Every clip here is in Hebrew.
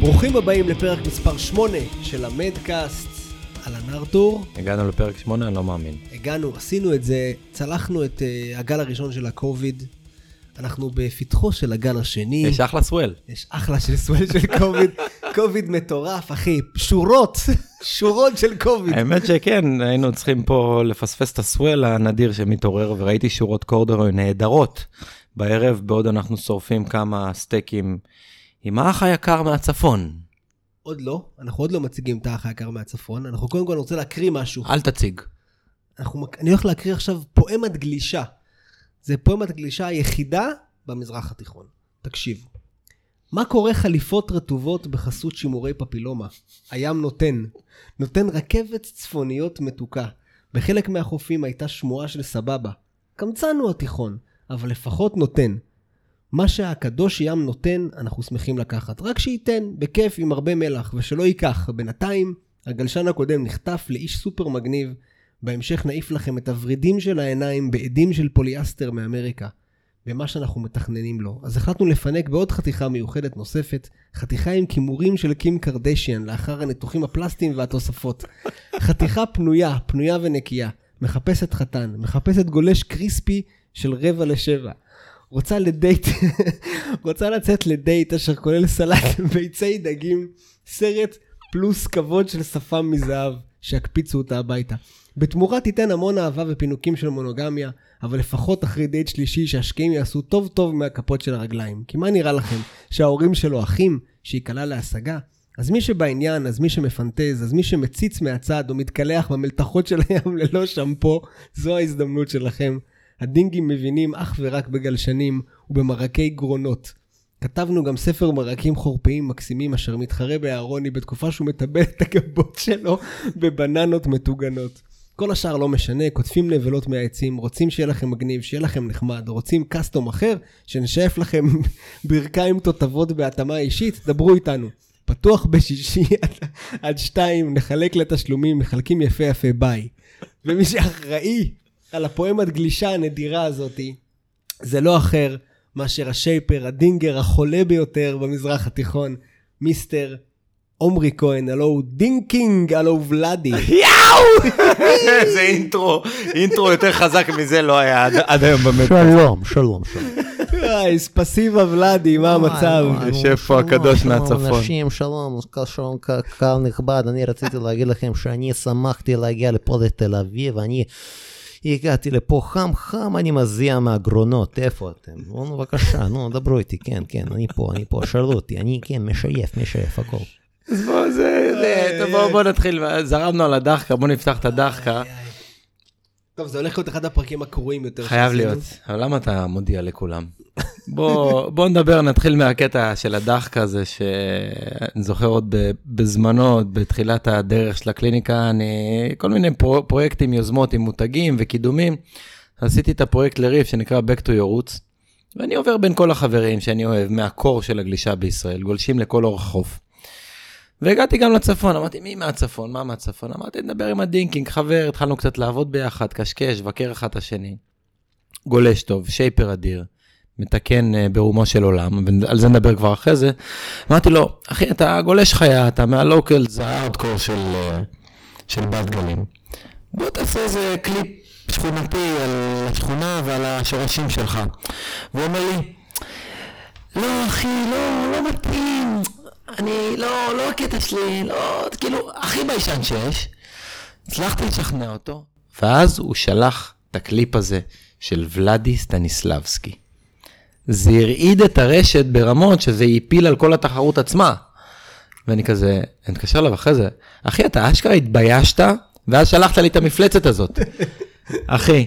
ברוכים הבאים לפרק מספר 8 של המדקאסט. אהלן ארתור, הגענו לפרק 8, אני לא מאמין. הגענו, עשינו את זה, צלחנו את uh, הגל הראשון של הקוביד. אנחנו בפתחו של הגל השני. יש אחלה סוול. יש אחלה של סוול של קוביד, קוביד מטורף, אחי, שורות, שורות של קוביד. האמת שכן, היינו צריכים פה לפספס את הסוול הנדיר שמתעורר, וראיתי שורות קורדרוי נהדרות בערב, בעוד אנחנו שורפים כמה סטייקים עם האח היקר מהצפון. עוד לא, אנחנו עוד לא מציגים את האח היקר מהצפון, אנחנו קודם כל רוצה להקריא משהו. אל תציג. אנחנו, אני הולך להקריא עכשיו פואמת גלישה. זה פואמת גלישה היחידה במזרח התיכון. תקשיבו. מה קורה חליפות רטובות בחסות שימורי פפילומה? הים נותן. נותן רכבת צפוניות מתוקה. בחלק מהחופים הייתה שמועה של סבבה. קמצן הוא התיכון, אבל לפחות נותן. מה שהקדוש ים נותן, אנחנו שמחים לקחת. רק שייתן, בכיף, עם הרבה מלח, ושלא ייקח. בינתיים, הגלשן הקודם נחטף לאיש סופר מגניב. בהמשך נעיף לכם את הוורידים של העיניים בעדים של פוליאסטר מאמריקה. במה שאנחנו מתכננים לו. אז החלטנו לפנק בעוד חתיכה מיוחדת נוספת, חתיכה עם כימורים של קים קרדשיאן לאחר הניתוחים הפלסטיים והתוספות. חתיכה פנויה, פנויה ונקייה. מחפשת חתן, מחפשת גולש קריספי של רבע לשבע. רוצה לדייט, רוצה לצאת לדייט אשר כולל סלט ביצי דגים, סרט פלוס כבוד של שפם מזהב, שיקפיצו אותה הביתה. בתמורה תיתן המון אהבה ופינוקים של מונוגמיה, אבל לפחות אחרי דייט שלישי שהשקיעים יעשו טוב טוב מהכפות של הרגליים. כי מה נראה לכם? שההורים שלו אחים? שייקלע להשגה? אז מי שבעניין, אז מי שמפנטז, אז מי שמציץ מהצד או מתקלח במלתחות של הים ללא שמפו, זו ההזדמנות שלכם. הדינגים מבינים אך ורק בגלשנים ובמרקי גרונות. כתבנו גם ספר מרקים חורפיים מקסימים אשר מתחרה באהרוני בתקופה שהוא מטבל את הגבות שלו בבננות מטוגנות. כל השאר לא משנה, כותבים נבלות מהעצים, רוצים שיהיה לכם מגניב, שיהיה לכם נחמד, רוצים קאסטום אחר, שנשאף לכם ברכיים תותבות בהתאמה אישית, דברו איתנו. פתוח בשישי עד- עד שתיים, נחלק לתשלומים, מחלקים יפה יפה ביי. ומי שאחראי על הפואמת גלישה הנדירה הזאתי, זה לא אחר מאשר השייפר, הדינגר החולה ביותר במזרח התיכון, מיסטר עומרי כהן, הלו הוא דינקינג, הלו הוא ולאדי. איזה אינטרו, אינטרו יותר חזק מזה לא היה עד- עד היום באמת. שלום, שלום, שלום. היי, ספסיבה ולאדי, מה המצב? וואי, יושב וואי, פה שלום, הקדוש שלום, מהצפון. אנשים, שלום, שלום, ק- קהל נכבד, אני רציתי להגיד לכם שאני שמחתי להגיע לפה לתל אביב, אני הגעתי לפה חם חם, אני מזיע מהגרונות, איפה אתם? נו, בבקשה, נו, דברו איתי, כן, כן, אני פה, אני פה, שאלו אותי, אני כן, משייף, משייף, הכל. אז בוא, זה, טוב, בוא- בוא נתחיל, זרמנו על הדחקה, בוא נפתח את הדחקה. טוב, זה הולך להיות אחד הפרקים הקרועים יותר. חייב. להיות. אבל למה אתה מודיע לכולם? בוא, בוא נדבר, נתחיל מהקטע של הדחקה הזה, שאני זוכר עוד בזמנו, עוד בתחילת הדרך של הקליניקה, אני, כל מיני פרו, פרויקטים, יוזמות עם מותגים וקידומים. עשיתי את הפרויקט לריף שנקרא Back to your roots, ואני עובר בין כל החברים שאני אוהב, מהקור של הגלישה בישראל, גולשים לכל אורך החוף. והגעתי גם לצפון, אמרתי, מי מהצפון? מה מהצפון? אמרתי, נדבר עם ה Ding King, חבר, התחלנו קצת לעבוד ביחד, קשקש, לבקר אחד את השני. גולש טוב, shaper אדיר, מתקן אה, ברומו של עולם, ועל זה נדבר כבר אחרי זה. אמרתי לו, אחי, אתה גולש חיה, אתה מה local, זה הארדקור של, אה, של בת גלים. בוא תעשה איזה קליפ שכונתי על השכונה ועל השורשים שלך. והוא אומר לי, לא, אחי, לא, לא מתאים. אני, לא, לא הקטע שלי, לא, כאילו, הכי ביישן שיש. הצלחתי לשכנע אותו, ואז הוא שלח את הקליפ הזה של ולאדי סטניסלבסקי. זה הרעיד את הרשת ברמות שזה הפיל על כל התחרות עצמה. ואני כזה, אני מתקשר אליו אחרי זה, אחי, אתה אשכרה התביישת, ואז שלחת לי את המפלצת הזאת. אחי,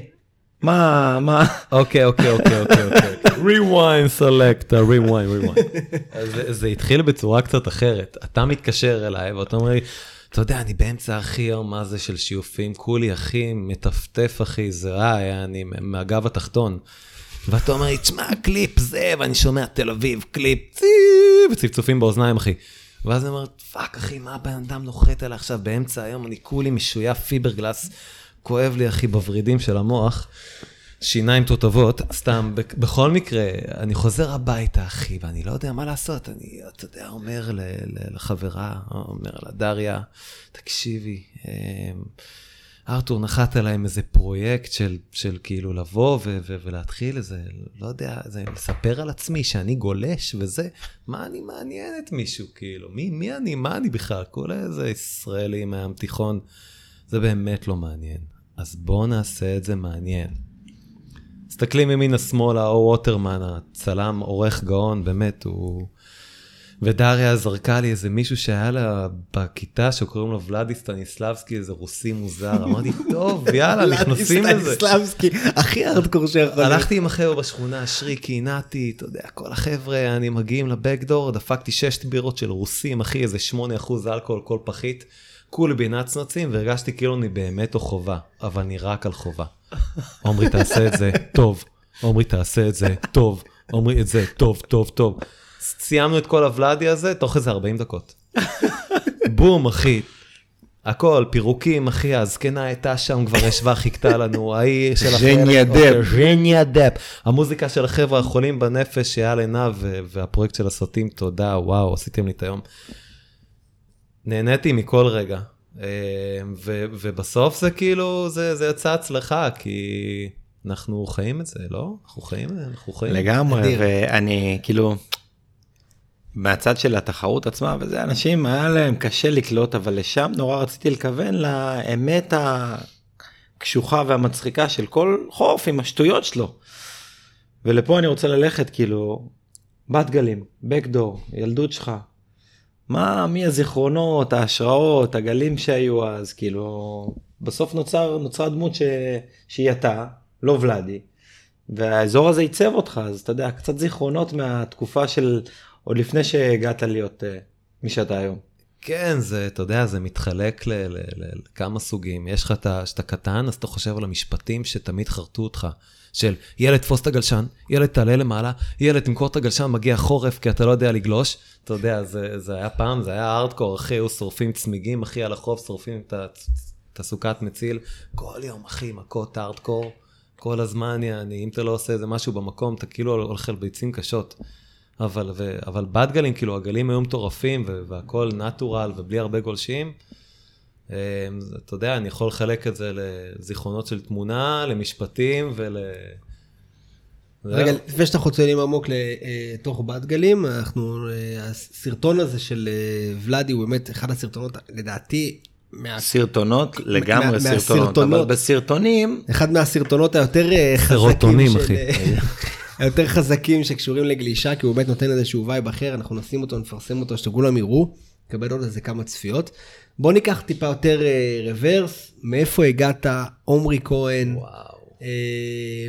מה, מה, אוקיי, אוקיי, אוקיי, אוקיי, אוקיי. rewind select, rewind, rewind. אז זה- התחיל בצורה קצת אחרת. אתה מתקשר אליי ואתה אומר לי, אתה יודע, אני באמצע הכי יום, מה זה של שיופים, כולי אחי, מטפטף אחי, זה רע, אני מהגב התחתון. ואתה אומר לי, תשמע, קליפ זה, ואני שומע תל אביב, קליפ, צי, וצפצופים באוזניים, אחי. ואז אני אומר, פאק אחי, מה הבן אדם נוחת עליי עכשיו באמצע היום, אני כולי משויף פיברגלס, כואב לי אחי בוורידים של המוח. שיניים תותבות, סתם, בכל מקרה, אני חוזר הביתה, אחי, ואני לא יודע מה לעשות. אני, אתה יודע, אומר לחברה, אומר לה, דריה, תקשיבי, אמ, ארתור נחת עליי עם איזה פרויקט של, של כאילו לבוא ו- ו- ולהתחיל איזה, לא יודע, זה לספר על עצמי שאני גולש וזה, מה אני מעניין את מישהו, כאילו, מי, מי אני, מה אני בכלל, כל איזה ישראלי מהים תיכון, זה באמת לא מעניין. אז בואו נעשה את זה מעניין. מסתכלים ימינה שמאלה, או ווטרמן, הצלם, עורך גאון, באמת, הוא... ודריה זרקה לי איזה מישהו שהיה לה בכיתה שקוראים לו ולאדי סטניסלבסקי, איזה רוסי מוזר, אמרתי, טוב, יאללה, נכנסים לזה. סטניסלבסקי, הכי ארדקור שיכול להיות. הלכתי עם החבר'ה בשכונה, שריקי, נתי, אתה יודע, כל החבר'ה, אני מגיעים ל Backdoor, דפקתי שש בירות של רוסים, אחי, איזה 8% אלכוהול כל פחית, כולי בי נצנצים, והרגשתי כאילו אני באמת או חובה, אבל אני רק על חובה. עמרי, תעשה את זה, טוב. עמרי, תעשה את זה, טוב. עמרי, את זה, טוב, טוב, טוב. סיימנו את כל הוולאדי הזה תוך איזה 40 דקות. בום, אחי. הכל, פירוקים, אחי, הזקנה הייתה שם, כבר ישבה, חיכתה לנו, ההיא של ז'ניה החלק- דפ. ז'ניה דפ. המוזיקה של החבר'ה החולים בנפש, אייל עינב, ו- והפרויקט של הסרטים, תודה, וואו, עשיתם לי את היום. נהניתי מכל רגע. אה, ו- ובסוף זה כאילו, זה, זה יצא הצלחה, כי אנחנו חיים את זה, לא? אנחנו חיים, אנחנו חיים. לגמרי, אדיר. ואני כאילו, מהצד של התחרות עצמה וזה, אנשים היה להם קשה לקלוט, אבל לשם נורא רציתי לכוון לאמת הקשוחה והמצחיקה של כל חורף עם השטויות שלו. ולפה אני רוצה ללכת כאילו, בת גלים, בקדור, ילדות שלך. מה, מי הזיכרונות, ההשראות, הגלים שהיו אז, כאילו, בסוף נוצר, נוצרה דמות ש... שהיא אתה, לא ולאדי, והאזור הזה עיצב אותך, אז אתה יודע, קצת זיכרונות מהתקופה של עוד לפני שהגעת להיות uh, מי שאתה היום. כן, זה, אתה יודע, זה מתחלק לכמה סוגים. יש לך את ה... כשאתה קטן, אז אתה חושב על המשפטים שתמיד חרטו אותך. של ילד, תפוס את הגלשן, ילד, תעלה למעלה, ילד, תמכור את הגלשן, מגיע חורף, כי אתה לא יודע לגלוש. אתה יודע, זה, זה היה פעם, זה היה ארדקור, אחי, היו שורפים צמיגים, אחי, על החוף, שורפים את הסוכת מציל. כל יום, אחי, מכות ארדקור. כל הזמן, יעני, אם אתה לא עושה איזה משהו במקום, אתה כאילו הולך על ביצים קשות. אבל, ו, אבל בת גלים, כאילו, הגלים היו מטורפים, ו- והכל נטורל ובלי הרבה גולשים. אמ, אתה יודע, אני יכול לחלק את זה לזיכרונות של תמונה, למשפטים ול... רגע. לפני שאנחנו צוללים עמוק לתוך בת גלים, אנחנו, אה, הסרטון הזה של אה, ולאדי הוא באמת אחד הסרטונות, לדעתי, מה- סרטונות, לגמרי מה- סרטונות, מהסרטונות. אבל בסרטונים, אחד מהסרטונות היותר אה, חזקים, סרוטונים, של, אחי. היותר חזקים שקשורים לגלישה, כי הוא באמת נותן איזשהו וייב אחר, אנחנו נשים אותו, נפרסם אותו, שכולם יראו, נקבל עוד איזה כמה צפיות. בוא ניקח טיפה יותר אה, רוורס, מאיפה הגעת, עומרי כהן, וואו. אה,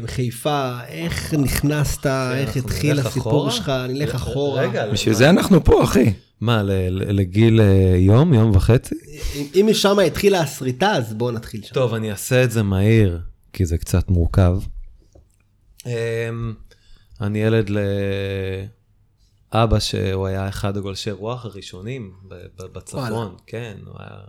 חיפה, איך נכנסת, איך אנחנו התחיל נלך הסיפור אחורה? שלך, נלך אחורה. רגע, בשביל זה אנחנו פה, אחי. מה, ל- ל- לגיל אה, יום, יום וחצי? אם- אם משם התחילה הסריטה, אז בואו נתחיל שם. טוב, אני אעשה את זה מהיר, כי זה קצת מורכב. אמ, אני ילד לאבא שהוא היה אחד הגולשי רוח הראשונים בצפון, וואלה. כן, הוא היה...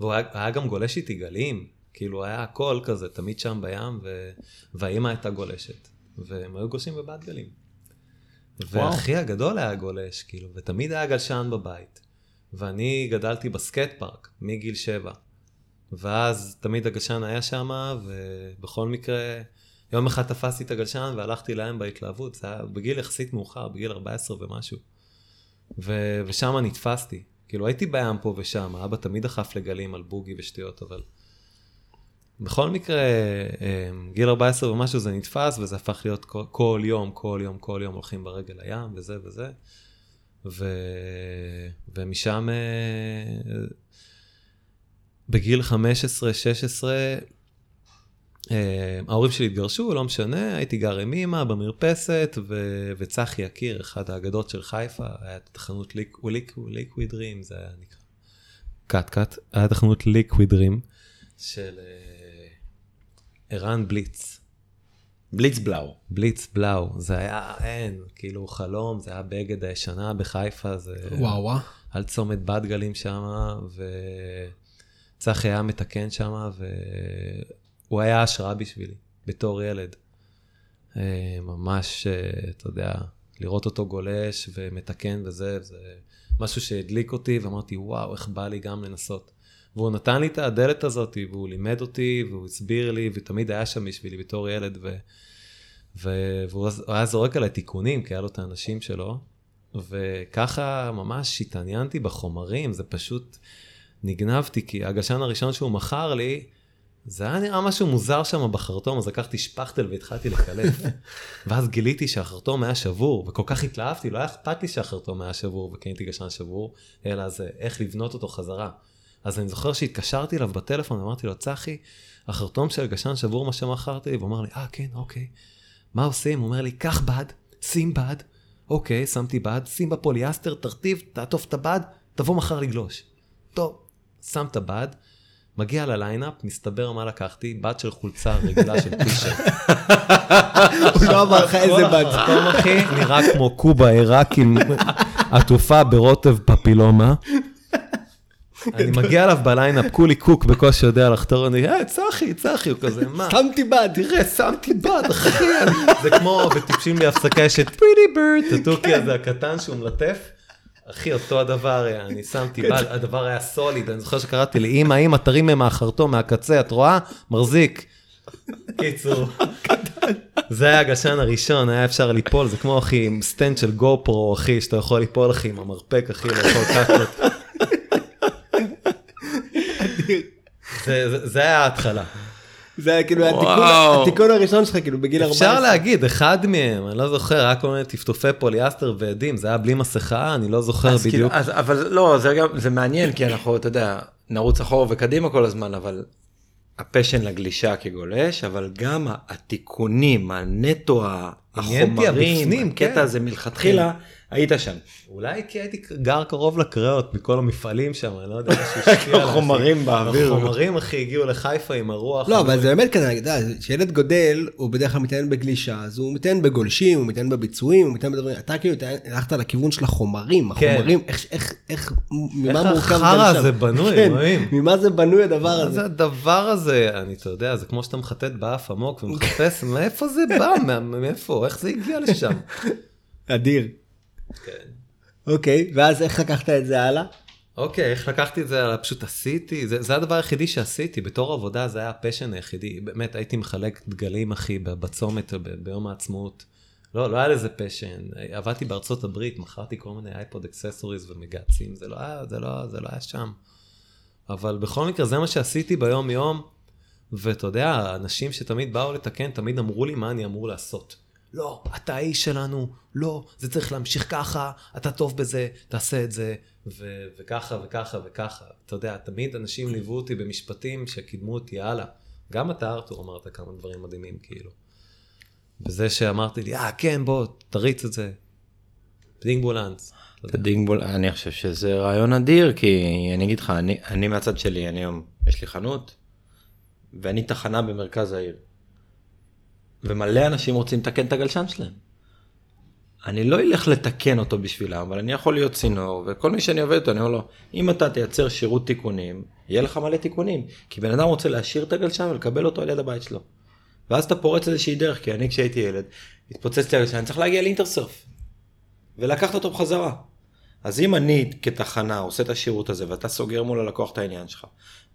והוא היה, היה גם גולש איתי גלים, כאילו היה הכל כזה, תמיד שם בים, ו... והאימא הייתה גולשת, והם היו גולשים בבת גלים. ואחי הגדול היה גולש, כאילו, ותמיד היה גלשן בבית. ואני גדלתי בסקייט פארק מגיל שבע. ואז תמיד הגלשן היה שם, ובכל מקרה, יום אחד תפסתי את הגלשן והלכתי להם בהתלהבות, זה היה בגיל יחסית מאוחר, בגיל 14 ומשהו. ו- ושם נתפסתי. כאילו הייתי בים פה ושם, אבא תמיד דחף לגלים על בוגי ושטויות, אבל... בכל מקרה, אה, גיל 14 ומשהו זה נתפס, וזה הפך להיות כל, כל יום, כל יום, כל יום הולכים ברגל לים, וזה וזה. ו... ומשם, אה, בגיל 15-16, אה, ההורים שלי התגרשו, לא משנה, הייתי גר עם אמא במרפסת, ו... וצחי יקיר, אחד האגדות של חיפה, היה את החנות ליקוויד רים, זה היה נקרא. קאט קאט, היה את החנות ליקוויד רים של אה, ערן בליץ. בליץ בלאו. בליץ בלאו, זה היה, אין, כאילו חלום, זה היה בגד הישנה בחיפה, זה... וואו וואו. על צומת בת גלים שם, וצחי היה מתקן שם, והוא היה השראה בשבילי, בתור ילד. אה, ממש, אה, אתה יודע, לראות אותו גולש ומתקן וזה, זה משהו שהדליק אותי, ואמרתי, וואו, איך בא לי גם לנסות. והוא נתן לי את הדלת הזאת, והוא לימד אותי, והוא הסביר לי, ותמיד היה שם בשבילי בתור ילד, ו... ו... והוא היה זורק עליי תיקונים, כי היה לו את האנשים שלו, וככה ממש התעניינתי בחומרים, זה פשוט נגנבתי, כי הגשן הראשון שהוא מכר לי, זה היה נראה משהו מוזר שם בחרטום, אז לקחתי שפכטל והתחלתי לקלף. ואז גיליתי שהחרטום היה שבור, וכל כך התלהבתי, לא היה אכפת לי שהחרטום היה שבור וקניתי גשן שבור, אלא זה איך לבנות אותו חזרה. אז אני זוכר שהתקשרתי אליו בטלפון, אמרתי לו, צחי, החרטום של גשן שבור מה שמכרתי והוא אמר לי, אה, כן, אוקיי. מה עושים? הוא אומר לי, קח בד, שים בד, אוקיי, שמתי בד, שים בפוליאסטר, תרטיב, תעטוף את הבד, תבוא מחר לגלוש. טוב, שם את הבד, מגיע ל lineup, מסתבר מה לקחתי, בד של חולצה רגילה של פישר. הוא לא אמר לך איזה אחי נראה כמו קובה עיראקית עטופה ברוטב פפילומה. אני מגיע אליו ב lineup, כולי קוק בקושי יודע לחתור, אני, היי, צחי, צחי, הוא כזה, מה? שמתי בד. תראה, שמתי בד, אחי. זה כמו בטיפשים בלי הפסקה, יש את pretty bird, את התוכי הזה הקטן שהוא מלטף. אחי, אותו הדבר היה, אני שמתי בד, הדבר היה solid, אני זוכר שקראתי לאמא, תרים מהחרטום, מהקצה, את רואה? מחזיק. קיצור, זה היה הגלשן הראשון, היה אפשר ליפול, זה כמו אחי, עם stand של GoPro, אחי, שאתה יכול ליפול, אחי, עם המרפק, אחי, לאכול זה- זה היה ההתחלה. זה היה כאילו התיקון- הראשון שלך, כאילו בגיל 14. אפשר להגיד, אחד מהם, אני לא זוכר, היה כל מיני טפטופי פוליאסטר ובדים, זה היה בלי מסכה, אני לא זוכר כאילו, בדיוק. אז, אבל לא, זה גם, זה מעניין, כי אנחנו, אתה יודע, נרוץ אחורה וקדימה כל הזמן, אבל ה passion לגלישה כגולש, אבל גם התיקונים, הנטו, החומרים, הקטע כן. הזה מלכתחילה, היית שם. אולי כי הייתי גר קרוב לקריאות מכל המפעלים שם, אני לא יודע, משהו השפיע עליי, אחי. חומרים באוויר. החומרים, אחי, הגיעו לחיפה עם הרוח. לא, אבל זה באמת כזה, אתה יודע, כשילד גודל, הוא בדרך כלל מתעניין בגלישה, אז הוא מתעניין בגולשים, הוא מתעניין בביצועים, הוא מתעניין בדברים, אתה כאילו הלכת לכיוון של החומרים, כן. החומרים, איך, איך, איך, ממה איך מורכב החרא גלשן. הזה בנוי, כן, אלוהים. ממה זה בנוי הדבר הזה? זה הדבר הזה? אני, אתה יודע, זה כמו שאתה מחטט באף עמוק ומחפש, מאיפה זה בא? מאיפה? איך זה הגיע לשם? אדיר. כן. אוקיי, ואז איך לקחת את זה הלאה? אוקיי, איך לקחתי את זה? אלא פשוט עשיתי, זה, זה הדבר היחידי שעשיתי, בתור עבודה זה היה ה passion היחידי. באמת, הייתי מחלק דגלים, אחי, בצומת ביום העצמאות. לא, לא היה לזה passion. עבדתי בארצות הברית, מכרתי כל מיני iPod accessories ומגהצים, זה לא היה, זה לא, זה לא היה שם. אבל בכל מקרה, זה מה שעשיתי ביום יום, ואתה יודע, האנשים שתמיד באו לתקן, תמיד אמרו לי מה אני אמור לעשות. לא, אתה האיש שלנו, לא, זה צריך להמשיך ככה, אתה טוב בזה, תעשה את זה, ו- וככה וככה וככה. אתה יודע, תמיד אנשים ליוו אותי במשפטים שקידמו אותי הלאה. גם אתה, ארתור, אמרת כמה דברים מדהימים, כאילו. בזה שאמרתי לי, אה, כן, בוא, תריץ את זה. דינגבולנס. דינגבול, אני חושב שזה רעיון אדיר, כי אני אגיד לך, אני, אני מהצד שלי, אני היום, יש לי חנות, ואני תחנה במרכז העיר. ומלא אנשים רוצים לתקן את הגלשן שלהם. אני לא אלך לתקן אותו בשבילם, אבל אני יכול להיות צינור, וכל מי שאני עובד איתו, אני אומר לו, אם אתה תייצר שירות תיקונים, יהיה לך מלא תיקונים. כי בן אדם רוצה להשאיר את הגלשן ולקבל אותו על יד הבית שלו. ואז אתה פורץ איזושהי דרך, כי אני כשהייתי ילד, התפוצץ לי הגלשן, צריך להגיע לאינטרסרף. ולקחת אותו בחזרה. אז אם אני כתחנה עושה את השירות הזה ואתה סוגר מול הלקוח את העניין שלך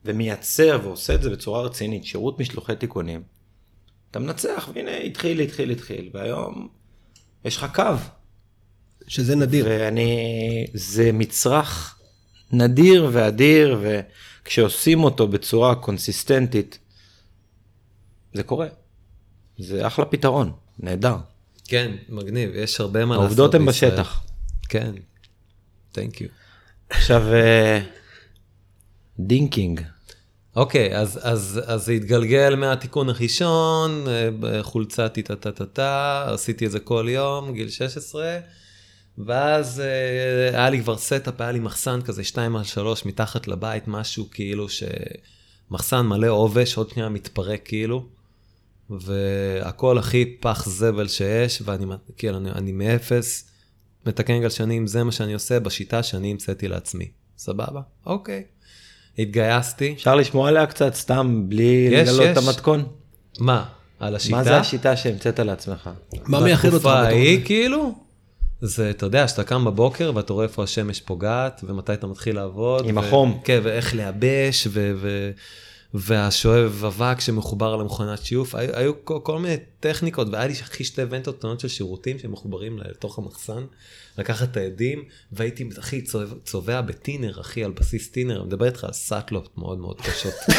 ומייצר ועושה את זה בצורה רצינית, שירות משלוחי תיקונים, אתה מנצח והנה התחיל, התחיל, התחיל, והיום יש לך קו. שזה נדיר. ואני, זה מצרך נדיר ואדיר וכשעושים אותו בצורה קונסיסטנטית, זה קורה. זה אחלה פתרון, נהדר. כן, מגניב, יש הרבה מה לעשות העובדות הן. בשטח. כן, Thank you. עכשיו, אה, Ding King. אוקיי, אז, אז, אז זה התגלגל מהתיקון הראשון, אה, בחולצה טה-טה-טה-טה, עשיתי את זה כל יום, גיל 16, ואז אה, היה לי כבר setup, היה לי מחסן כזה 2 על 3 מתחת לבית, משהו כאילו שמחסן מלא עובש, עוד שנייה מתפרק כאילו, והכל הכי פח זבל שיש, ואני כאילו, אני, אני מאפס, מתקן גלשנים, זה מה שאני עושה בשיטה שאני המצאתי לעצמי. סבבה? אוקיי. התגייסתי. אפשר לשמוע עליה קצת סתם, בלי יש, לגלות את. המתכון? מה? על השיטה? מה זה השיטה שהמצאת לעצמך? מה מייחד אותך? בתקופה ההיא, זה? כאילו, זה, אתה יודע, שאתה קם בבוקר ואתה רואה איפה השמש פוגעת, ומתי אתה מתחיל לעבוד. עם ו- החום. כן, ואיך לייבש, ו... ו... והשואב אבק שמחובר למכונת שיוף, היו, היו כל, כל מיני טכניקות, והיה לי אחי שתי ונטות קטנות של שירותים שמחוברים לתוך המחסן, לקחת את העדים, והייתי, צובע, צובע בטינר, אחי, על בסיס טינר, אני מדבר איתך על סאטלות מאוד מאוד קשות.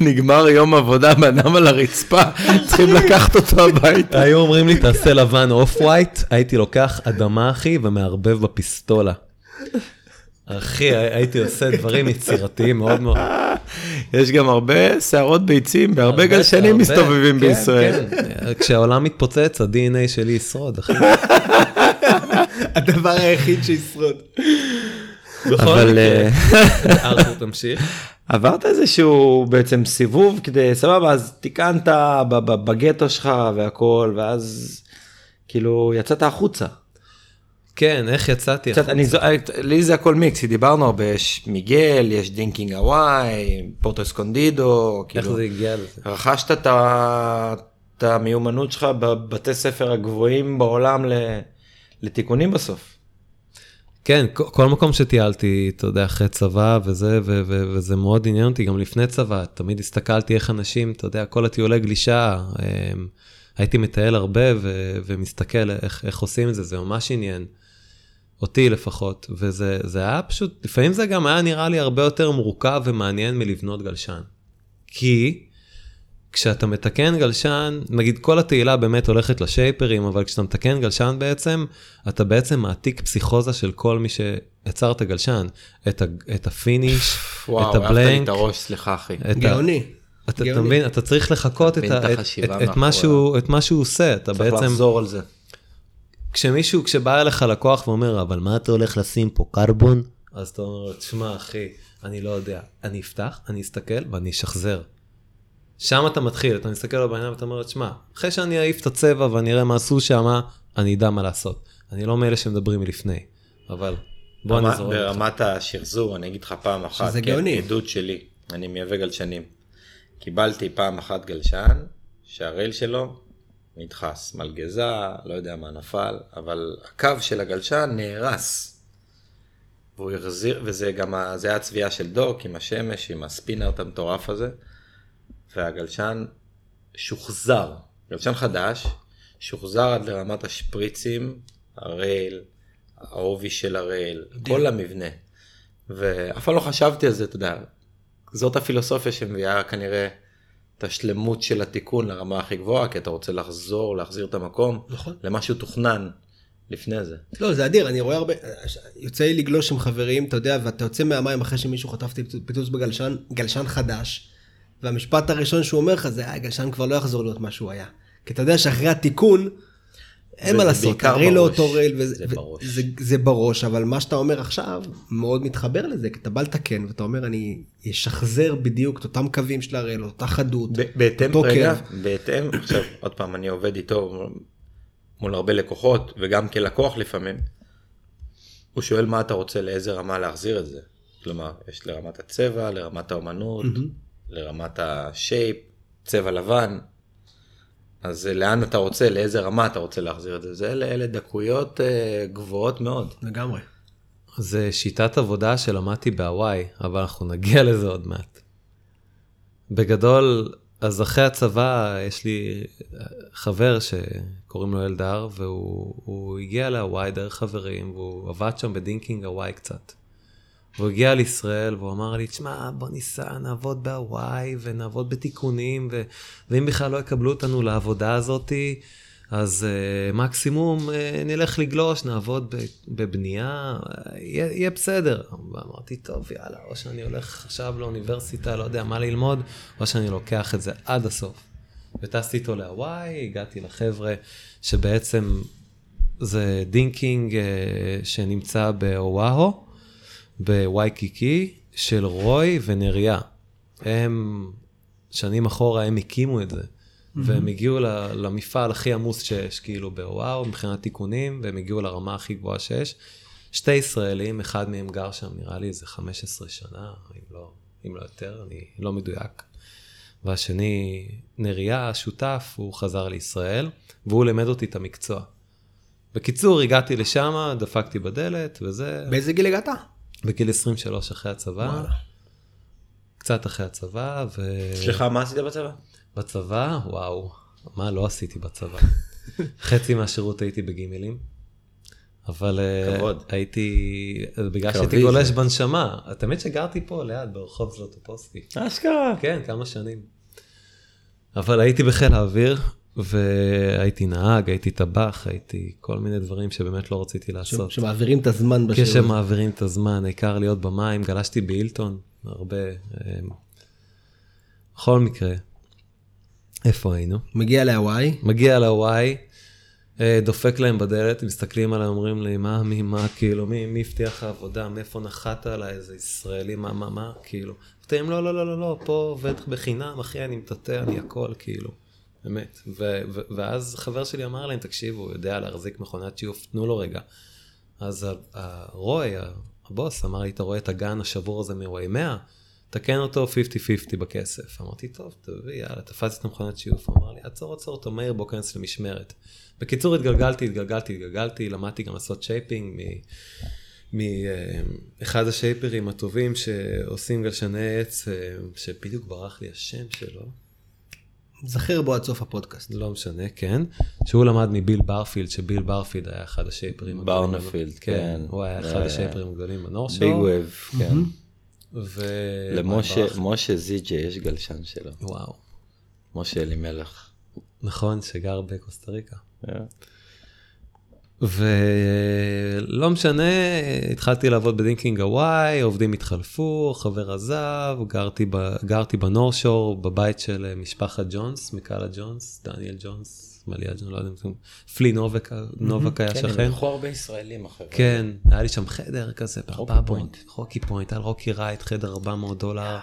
נגמר יום עבודה, בן אדם על הרצפה, צריכים לקחת אותו הביתה. היו אומרים לי, תעשה לבן אוף ווייט, הייתי לוקח אדמה, אחי, ומערבב בפיסטולה. אחי, הייתי עושה דברים יצירתיים מאוד מאוד. יש גם הרבה שערות ביצים, בהרבה הרבה, גלשנים מסתובבים כן, בישראל. כן. כשהעולם מתפוצץ, ה-DNA שלי ישרוד, אחי. הדבר היחיד שישרוד. בכל אבל מקרה. אה, ארתור, תמשיך. עברת איזשהו בעצם סיבוב כדי, סבבה, אז תיקנת בגטו שלך והכל, ואז כאילו יצאת החוצה. כן, איך יצאתי? קצת, אני, זו- לי זה הכל מיקס, דיברנו הרבה, יש מיגל, יש Ding King הוואי, פורטו אסקונדידו, איך כאילו, זה הגיע לזה? רכשת את המיומנות שלך בבתי ספר הגבוהים בעולם לתיקונים בסוף. כן, כל- כל מקום שטיילתי, אתה יודע, אחרי צבא וזה, ו- ו- וזה מאוד עניין אותי, גם לפני צבא, תמיד הסתכלתי איך אנשים, אתה יודע, כל הטיולי גלישה, הם, הייתי מטייל הרבה ו- ומסתכל איך, איך עושים את זה, זה ממש עניין. אותי לפחות, וזה זה היה פשוט, לפעמים זה גם היה נראה לי הרבה יותר מורכב ומעניין מלבנות גלשן. כי כשאתה מתקן גלשן, נגיד כל התהילה באמת הולכת לשייפרים, אבל כשאתה מתקן גלשן בעצם, אתה בעצם מעתיק פסיכוזה של כל מי שיצר את הגלשן. את, ה, את ה finish, וואו, את העפת לי ה blank, את הראש, סליחה אחי. גאוני. אתה, אתה. מבין, אתה צריך לחקות את, את את, את, את, מה שהוא, את מה שהוא עושה, אתה צריך בעצם, לחזור על זה. כשמישהו, כשבא אליך לקוח ואומר, אבל מה אתה הולך לשים פה, קרבון? אז אתה אומר, תשמע אחי, אני לא יודע, אני אפתח, אני אסתכל ואני אשחזר. שם אתה מתחיל, אתה מסתכל לו בעיניים ואתה אומר תשמע, אחרי שאני אעיף את הצבע ואני אראה מה עשו שם, אני אדע מה לעשות. אני לא מאלה שמדברים מלפני, אבל בוא אני. איתך. ברמת השחזור, אני אגיד לך פעם אחת, שזה כן, גאוני. עדות שלי, אני מייבא גלשנים. קיבלתי פעם אחת גלשן, שהרייל שלו נדחס, מלגזה, לא יודע מה נפל, אבל הקו של הגלשן נהרס. והוא החזיר, וזה גם, ה- זה היה צביעה של דוק עם השמש, עם הספינרט המטורף הזה, והגלשן שוחזר, גלשן חדש, שוחזר עד לרמת השפריצים, הרייל, העובי של הרייל, כל המבנה. ואף פעם לא חשבתי על זה, אתה יודע, זאת הפילוסופיה שמביאה כנראה את השלמות של התיקון לרמה הכי גבוהה, כי אתה רוצה לחזור, להחזיר את המקום נכון. למשהו תוכנן לפני זה. לא, זה אדיר, אני רואה הרבה, יוצא לי לגלוש עם חברים, אתה יודע, ואתה יוצא מהמים אחרי שמישהו חטף פיצוץ בגלשן, גלשן חדש, והמשפט הראשון שהוא אומר לך זה, אה, גלשן כבר לא יחזור להיות מה שהוא היה. כי אתה יודע שאחרי התיקון, אין מה לעשות, הרי לא בראש. אותו רייל, זה בראש. אבל מה שאתה אומר עכשיו מאוד מתחבר לזה, כי אתה בא לתקן, ואתה אומר, אני אשחזר בדיוק את אותם קווים של הרייל, אותה חדות, בהתאם, רגע. בהתאם, עכשיו עוד פעם אני עובד איתו מול הרבה לקוחות וגם כלקוח לפעמים. הוא שואל מה אתה רוצה לאיזה רמה להחזיר את זה. כלומר יש לרמת הצבע, לרמת האומנות, לרמת ה shape, צבע לבן. אז אה, לאן אתה רוצה, לאיזה רמה אתה רוצה להחזיר את זה. זה אלה, אלה דקויות אה, גבוהות מאוד. לגמרי. זה שיטת עבודה שלמדתי בהוואי, אבל אנחנו נגיע לזה עוד מעט. בגדול, אז אחרי הצבא יש לי חבר שקוראים לו אלדר, והוא הוא הגיע להוואי דרך חברים, והוא עבד שם ב Ding King הוואי קצת. והוא הגיע לישראל והוא אמר לי, תשמע, בוא ניסע, נעבוד בהוואי ונעבוד בתיקונים, ו... ואם בכלל לא יקבלו אותנו לעבודה הזאתי, אז uh, מקסימום uh, נלך לגלוש, נעבוד בבנייה, יהיה, יהיה בסדר. ואמרתי, טוב, יאללה, או שאני הולך עכשיו לאוניברסיטה, לא יודע מה ללמוד, או שאני לוקח את זה עד הסוף. וטסתי איתו להוואי, הגעתי לחבר'ה שבעצם זה Ding King אה, שנמצא באוואהו, בווייקיקי, של רוי ונריה. הם, שנים אחורה, הם הקימו את זה. והם הגיעו למפעל הכי עמוס שיש, כאילו באוואהו, מבחינת תיקונים, והם הגיעו לרמה הכי גבוהה שיש. שתי ישראלים, אחד מהם גר שם נראה לי איזה 15 שנה, אם לא, אם לא יותר, אני לא מדויק. והשני, נריה, השותף, הוא חזר לישראל, והוא לימד אותי את המקצוע. בקיצור, הגעתי לשם, דפקתי בדלת, וזה, באיזה גיל הגעת? בגיל 23 אחרי הצבא, וואלה. קצת אחרי הצבא, ו... סליחה, מה עשית בצבא? בצבא, וואו, מה לא עשיתי בצבא? חצי מהשירות הייתי בגימלים. אבל אה, כבוד. הייתי, בגלל קרבי שהייתי גולש. בנשמה, תמיד שגרתי פה ליד ברחוב זלוטופוסקי. אשכרה. כן, כמה שנים. אבל הייתי בחיל האוויר, והייתי נהג, הייתי טבח, הייתי כל מיני דברים שבאמת לא רציתי ש- לעשות. שמעבירים את הזמן בשירות. כשמעבירים את הזמן, העיקר להיות במים, גלשתי בהילטון, הרבה. אה, בכל מקרה, איפה היינו? מגיע להוואי, מגיע להוואי, אה, דופק להם בדלת, מסתכלים עליי, אומרים לי, מה, מי, מה, כאילו, מי, מי הבטיח לך עבודה, מאיפה נחת עליי, איזה ישראלי, מה, מה, מה, כאילו. אמרתי להם, לא, לא, לא, לא, לא, פה עובד בחינם, אחי, אני מטאטא, אני הכל, כאילו. באמת. ו- ו- ואז חבר שלי אמר להם, תקשיבו, הוא יודע להחזיק מכונת שיוף, תנו לו רגע. אז הרוי, הבוס, אמר לי, אתה רואה את הגלשן השבור הזה מוואי 100? תקן אותו 50-50 בכסף. אמרתי, טוב, תביא, יאללה, תפסתי את המכונת שיוף. הוא אמר לי, עצור, עצור אותו מהר, בוא כנס למשמרת. בקיצור, התגלגלתי, התגלגלתי, התגלגלתי, למדתי גם לעשות shaping מאחד השייפרים הטובים שעושים גלשני עץ, אה, שבדיוק ברח לי השם שלו. זכר בו עד סוף הפודקאסט. לא משנה, כן. שהוא למד מביל ברנפילד, שביל ברנפילד היה אחד השייפרים הגדולים. ברנפילד, כן. כן. הוא היה אחד אה, השייפרים הגדולים בנור big שלו. wave, כן. ו... למשה זיג'ה יש גלשן שלו. וואו. משה אלימלך. נכון, שגר בקוסטה ריקה. אה. ולא משנה, התחלתי לעבוד ב Ding King הוואי, עובדים התחלפו, חבר עזב, גרתי, ב, גרתי בנור שור, בבית של אה, משפחת ג'ונס, מקאלה ג'ונס, דניאל ג'ונס, מליה ג'ונס, לא יודע אם זה, פלי נובק, נובק היה כן, שכן. הם לקחו הרבה ישראלים אחי. כן, היה לי שם חדר כזה, ב-400, פוינט. רוקי פוינט, היה רוקי רייט, חדר 400 דולר.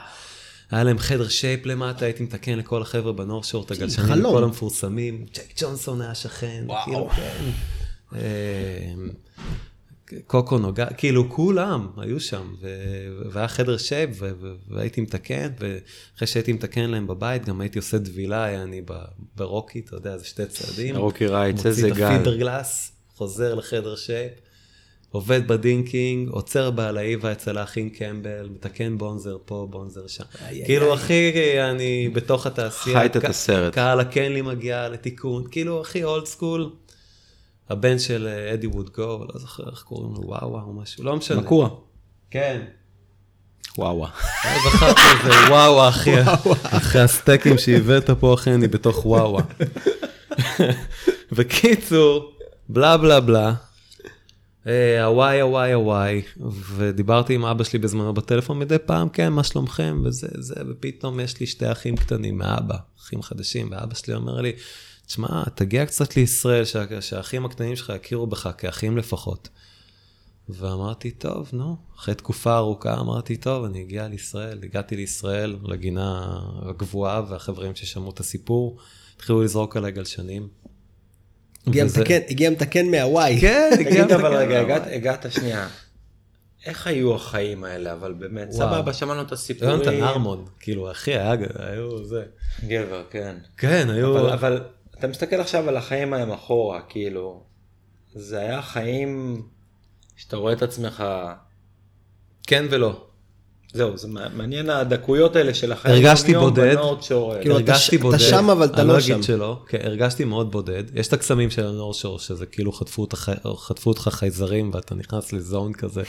היה להם חדר shape למטה, הייתי מתקן לכל החבר'ה בנור שור, את הגלשנים, חלום. כל המפורסמים. ג'ק ג'ונסון היה שכן. כאילו, כן. אה, קוקו נוגע, כאילו כולם היו שם, ו- והיה חדר שייפ, ו- ו- והייתי מתקן, ואחרי שהייתי מתקן להם בבית, גם הייתי עושה טבילה, היה אני ב- ברוקי, אתה יודע, זה שתי צעדים. רוקי רייטס, איזה מוציא את גל. הפינדר גלאס, חוזר לחדר שייפ, עובד בדינקינג, עוצר בעלאיבה אצל האחים קמבל, מתקן בונזר פה, בונזר שם. איי, כאילו, איי. אחי, אני בתוך התעשייה. חיית את הסרט. קהל הקנלי מגיע לתיקון, כאילו, הכי אולד סקול. הבן של אה, אדי ווד גו, לא זוכר איך קוראים לו, וואו וואו, משהו, לא משנה. מקוע. כן. וואו. אז זכרתי איזה וואו, אחי, אחרי הסטייקים שהבאת פה, אחי, אני בתוך וואו. בקיצור, בלה בלה בלה, אה, הוואי הוואי הוואי, ודיברתי עם אבא שלי בזמנו בטלפון מדי פעם, כן, מה שלומכם, וזה, זה, ופתאום יש לי שתי אחים קטנים מאבא, אחים חדשים, ואבא שלי אומר לי, תשמע, תגיע קצת לישראל, שה- שהאחים הקטנים שלך יכירו בך כאחים לפחות. ואמרתי, טוב, נו, אחרי תקופה ארוכה אמרתי, טוב, אני אגיע לישראל. הגעתי לישראל, לגינה הגבוהה, והחברים ששמעו את הסיפור, התחילו לזרוק עליי גלשנים. הגיע וזה- מתקן- הגיע מתקן מהוואי. כן, הגיע תגיד אבל מתקן. רגע, הגעת- הגעת שנייה. איך היו החיים האלה, אבל באמת. סבבה, שמענו את הסיפורים. יונתן ארמון, כאילו, אחי, היה, היו זה. גבר, כן. כן, היו... אבל, אבל אתה מסתכל עכשיו על החיים ההם אחורה, כאילו, זה היה חיים שאתה רואה את עצמך, כן ולא. זהו, זה מע- מעניין הדקויות האלה של החיים. הרגשתי בודד. בנורד שור האלה. כאילו, אתה הרגשתי ש- אתה בודד. שם, אבל אתה אני לא לא שם. אגיד שלא, כן, הרגשתי מאוד בודד. יש את הקסמים של הנור שור, שזה כאילו חטפו אותך, חטפו אותך חייזרים, ואתה נכנס לזון כזה,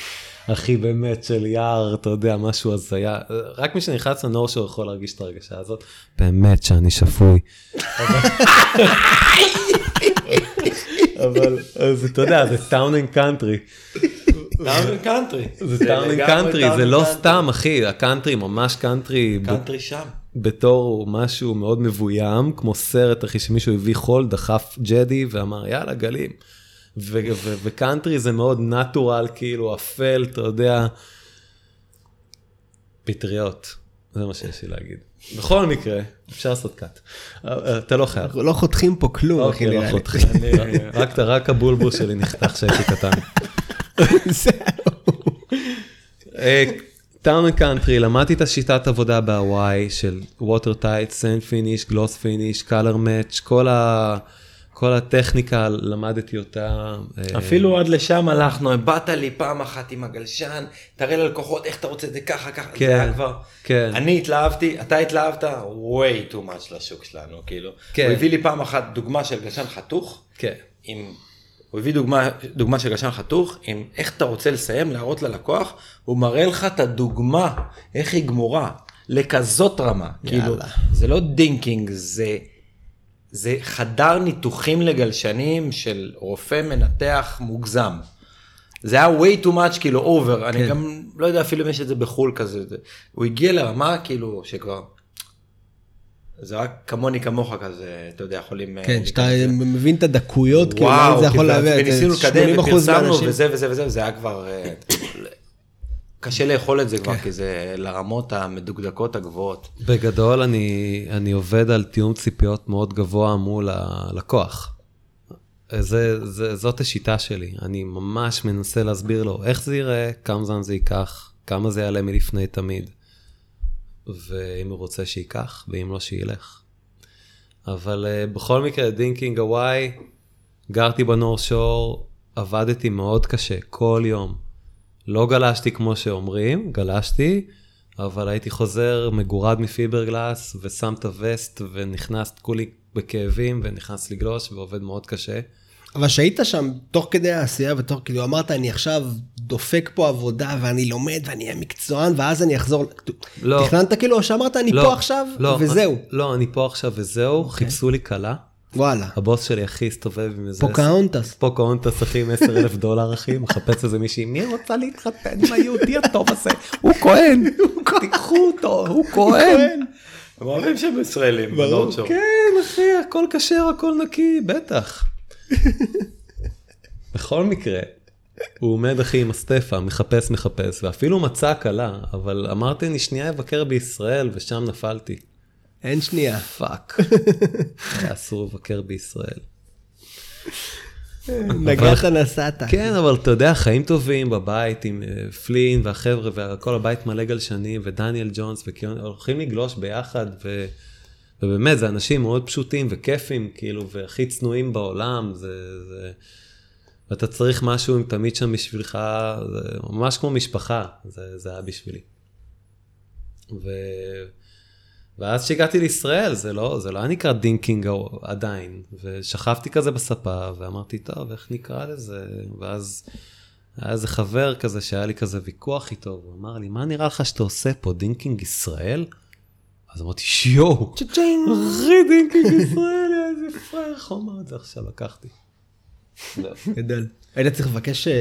הכי באמת של יער, אתה יודע, משהו הזיה. רק מי שנכנס ל North Shore יכול להרגיש את הרגשה הזאת. באמת שאני שפוי. אבל אז אתה יודע, זה טאון אנד קאנטרי. טאון קאנטרי. זה טאון אנד קאנטרי, זה לא סתם, אחי, הקאנטרי ממש country. Country שם. בתור משהו מאוד מבוים, כמו סרט, אחי, שמישהו הביא חול, דחף ג'די ואמר, יאללה, גלים. וקאנטרי זה מאוד natural, כאילו, אפל, אתה יודע. פטריות, זה מה שיש לי להגיד. בכל מקרה, אפשר לעשות cut. אתה לא חייב. אנחנו לא חותכים פה כלום, אחי, אוקיי, לא נראה לי. חותכים. רק רק הבולבול שלי נחתך כשהייתי קטן. זהו. Town ו Country, למדתי את השיטת עבודה בהוואי של water tight, sand finish, gloss finish, color match, כל ה... כל הטכניקה למדתי אותה. אה, אפילו עד לשם הלכנו, באת לי פעם אחת עם הגלשן, תראה ללקוחות איך אתה רוצה את זה ככה, ככה, כן, זה היה כבר. כן. אני התלהבתי, אתה התלהבת, way too much לשוק שלנו, כאילו. כן. הוא הביא לי פעם אחת דוגמה של גלשן חתוך, כן. עם... הוא הביא דוגמה, דוגמה של גלשן חתוך, עם איך אתה רוצה לסיים, להראות ללקוח, הוא מראה לך את הדוגמה, איך היא גמורה, לכזאת רמה. כאילו, זה לא Ding King, זה, זה חדר ניתוחים לגלשנים של רופא מנתח מוגזם. זה היה way too much, כאילו over, אני כן. גם לא יודע אפילו אם יש את זה בחו"ל כזה. זה- הוא הגיע לרמה, כאילו, שכבר... זה רק כמוני כמוך כזה, אתה יודע, יכולים... אה, כן, שאתה. מבין את הדקויות, כאילו, וואו, לאן זה יכול כאילו, להביא, וניסינו לקדם 80% ופרסמנו מהאנשים. וזה וזה וזה, וזה היה כבר... אה, קשה לאכול את זה כבר, כי זה לרמות המדוקדקות הגבוהות. בגדול אני, אני עובד על תיאום ציפיות מאוד גבוה מול הלקוח. זה, זה, זאת השיטה שלי, אני ממש מנסה להסביר לו איך זה ייראה, כמה זמן זה ייקח, כמה זה יעלה מלפני תמיד. ואם הוא רוצה שייקח, ואם לא שילך. אבל uh, בכל מקרה, Ding King הוואי, גרתי ב North Shore, עבדתי מאוד קשה, כל יום. לא גלשתי כמו שאומרים, גלשתי, אבל הייתי חוזר מגורד מפיברגלס, ושם את הווסט, ונכנס כולי בכאבים, ונכנס לגלוש, ועובד מאוד קשה. אבל שהיית שם תוך כדי העשייה ותוך כאילו אמרת אני עכשיו דופק פה עבודה ואני לומד ואני אהיה מקצוען ואז אני אחזור. לא. תכננת כאילו או שאמרת אני לא, פה עכשיו לא, וזהו. אני- לא, אני פה עכשיו וזהו, אוקיי. חיפשו לי כלה. וואלה. הבוס שלי הכי הסתובב עם איזה... פוקהונטס. פוקהונטס אחי עם 10 אלף דולר אחי, מחפש איזה מישהי, מי רוצה להתחתן עם היהודי הטוב הזה? הוא כהן, תיקחו אותו, הוא כהן. הם אוהבים שהם ישראלים, ב North Shore. כן אחי, הכל כשר, הכל נקי, בטח. בכל מקרה, הוא עומד אחי עם הסטפה, מחפש מחפש, ואפילו מצא כלה, אבל אמרתי אני שנייה אבקר בישראל, ושם נפלתי. אין שנייה. Fuck. היה אסור לבקר בישראל. נגעת נסעת. כן, אבל אתה יודע, חיים טובים בבית עם אה, פלין והחבר'ה, וכל הבית מלא גלשנים, ודניאל ג'ונס, וקיון, הולכים לגלוש ביחד, ו... ובאמת, זה אנשים מאוד פשוטים וכיפים, כאילו, והכי צנועים בעולם, זה... זה... ואתה צריך משהו עם תמיד שם בשבילך, זה ממש כמו משפחה, זה, זה היה בשבילי. ו... ואז כשהגעתי לישראל, זה לא, זה לא היה נקרא Ding King עדיין, ושכבתי כזה בספה, ואמרתי, טוב, איך נקרא לזה? ואז היה איזה חבר כזה שהיה לי כזה ויכוח איתו, והוא אמר לי, מה נראה לך שאתה עושה פה, Ding King ישראל? אז אמרתי, שיואו, Ding King ישראל, איזה אמר את זה עכשיו, לקחתי. גדול. היית צריך לבקש אה,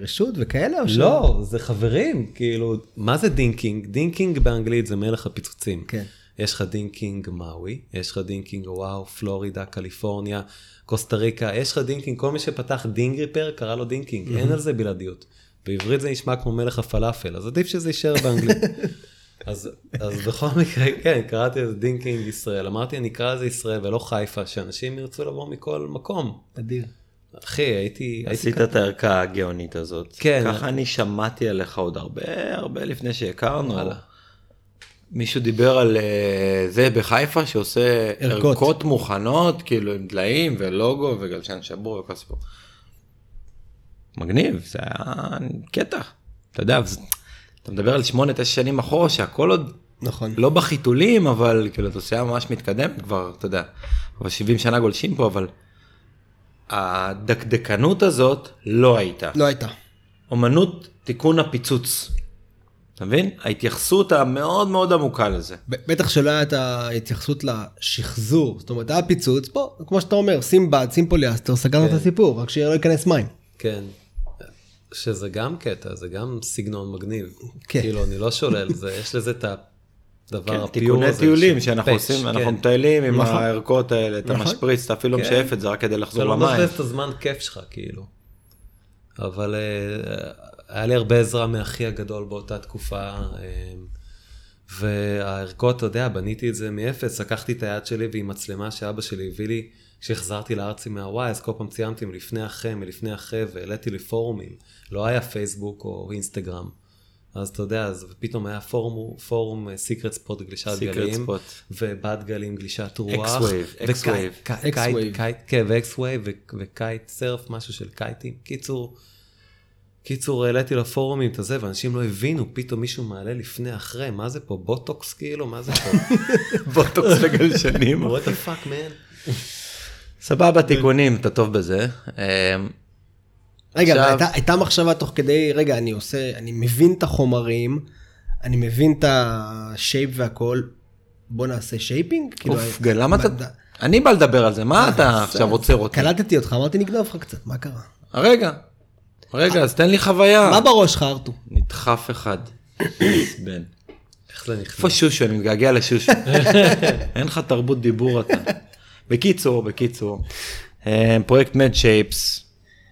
רשות וכאלה או ש... לא, זה חברים, כאילו, מה זה Ding King? Ding King באנגלית זה מלך הפיצוצים. כן. יש לך Ding King מאווי, יש לך Ding King אוואהו, פלורידה, קליפורניה, קוסטה ריקה, יש לך Ding King, כל מי שפתח ding repair קרא לו Ding King, אין על זה בלעדיות. בעברית זה נשמע כמו מלך הפלאפל, אז עדיף שזה יישאר באנגלית. אז, אז בכל מקרה, כן, קראתי לזה Ding King ישראל, אמרתי אני אקרא לזה ישראל ולא חיפה, שאנשים ירצו לבוא מכל מקום. אדיר. אחי, הייתי, הייתי עשית את הערכה הגאונית הזאת. כן. ככה אני שמעתי עליך עוד הרבה הרבה לפני שהכרנו. וואלה. מישהו דיבר על אה, זה בחיפה שעושה ערכות. ערכות מוכנות כאילו עם דליים ולוגו וגלשן שבור וכל סיפור. מגניב זה היה קטע. אתה יודע אתה מדבר על שמונה תשע שנים אחורה שהכל עוד נכון. לא בחיתולים אבל כאילו תעשייה ממש מתקדמת כבר אתה יודע. כבר 70 שנה גולשים פה אבל. הדקדקנות הזאת לא הייתה. לא הייתה. אומנות תיקון הפיצוץ. אתה מבין? ההתייחסות המאוד מאוד עמוקה לזה. בטח שלא הייתה ההתייחסות לשחזור. זאת אומרת, היה פיצוץ, פה, כמו שאתה אומר, שים בד, שים פוליאסטר, סגרנו את כן. הסיפור, רק שלא ייכנס מים. כן. שזה גם קטע, זה גם סגנון מגניב. כן. כאילו, אני לא שולל, זה, יש לזה את הדבר כן, הפיור תיקוני הזה. טיולים של שאנחנו פאץ', עושים, כן. אנחנו מטיילים עם נכון. הערכות האלה, אתה נכון. משפריץ, אתה אפילו כן. משאף את זה רק כדי אתה לחזור לא למים. מבזבז את הזמן כיף שלך, כאילו. אבל אה, היה לי הרבה עזרה מאחי הגדול באותה תקופה, אה, והערכות, אתה יודע, בניתי את זה מאפס, לקחתי את היד שלי ועם מצלמה שאבא שלי הביא לי, כשהחזרתי לארצי מהוואי, אז כל פעם ציימתי מלפני אחרי, מלפני אחרי, והעליתי לפורומים. לא היה פייסבוק או אינסטגרם. אז אתה יודע, אז פתאום היה פורום, פורום סיקרט ספוט גלישת Secret גלים, Spot. ובת גלים גלישת רוח. X-Wave, X-Wave. X-Wave. כן, ו-X-Wave ו- ו kite surf, משהו של קייטים. קיצור, קיצור, העליתי לפורומים את הזה, ואנשים לא הבינו, פתאום מישהו מעלה לפני, אחרי, מה זה פה, בוטוקס כאילו? מה זה פה? בוטוקס לגלשנים. what the fuck, man? סבבה, תיקונים, אתה טוב בזה. אמ, רגע, עכשיו- הייתה, הייתה מחשבה תוך כדי, רגע, אני עושה, אני מבין את החומרים, אני מבין את ה shape והכל, בוא נעשה shaping? כאילו, אוף, גל, למה אתה... אני בא לדבר על זה, מה אתה בסדר. עכשיו עוצר אותי? קלטתי אותך, אמרתי נגנוב לך קצת, מה קרה? רגע, רגע, אז תן לי חוויה. מה בראש שלך, ארתור? נדחף אחד. בן. איך זה נכנס? איפה שושו? אני מתגעגע לשושו. אין לך תרבות דיבור אתה. בקיצור, בקיצור, אה, פרויקט Mad Shapes,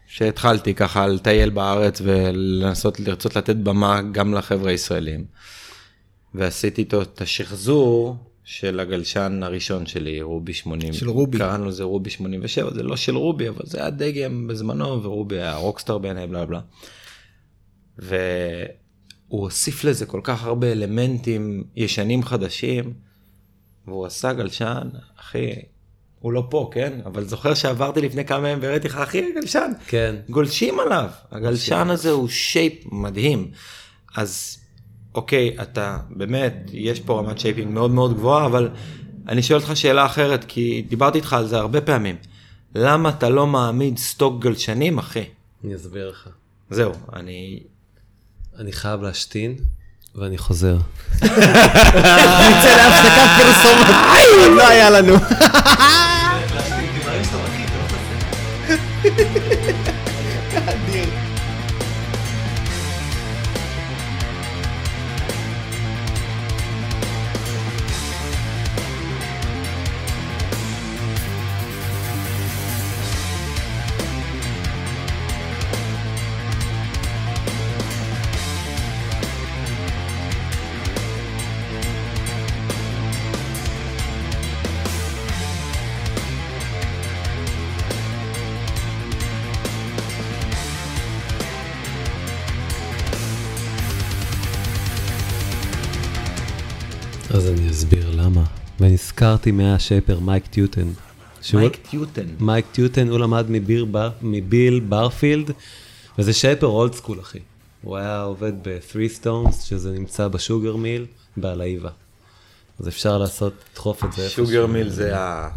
שהתחלתי ככה לטייל בארץ ולנסות לרצות לתת במה גם לחבר'ה הישראלים. ועשיתי איתו את השחזור של הגלשן הראשון שלי, רובי 80. של רובי. קראנו לזה רובי 87, זה לא של רובי, אבל זה היה דגם בזמנו, ורובי היה rockstar בעיניי, בלה בלה. והוא הוסיף לזה כל כך הרבה אלמנטים ישנים חדשים, והוא עשה גלשן, אחי, הוא לא פה, כן? אבל זוכר שעברתי לפני כמה ימים והראיתי לך, אחי, הגלשן, כן. גולשים עליו. הגלשן הזה הוא shape מדהים. אז אוקיי, אתה באמת, יש פה רמת shaping מאוד מאוד גבוהה, אבל אני שואל אותך שאלה אחרת, כי דיברתי איתך על זה הרבה פעמים. למה אתה לא מעמיד stock גלשנים, אחי? אני אסביר לך. זהו, אני... אני חייב להשתין, ואני חוזר. נצא להפסקת פרסומת, לא היה לנו. ונזכרתי מה shaper מייק טיוטן. מייק טיוטן. מייק טיוטן, הוא למד מביל בר, מביל ברנפילד, וזה shaper old school, אחי. הוא היה עובד ב- Third Stone, שזה נמצא ב Sugar Mill, בהליאיווה. אז אפשר לעשות, לדחוף את זה איפשהו. Sugar Mill זה ה...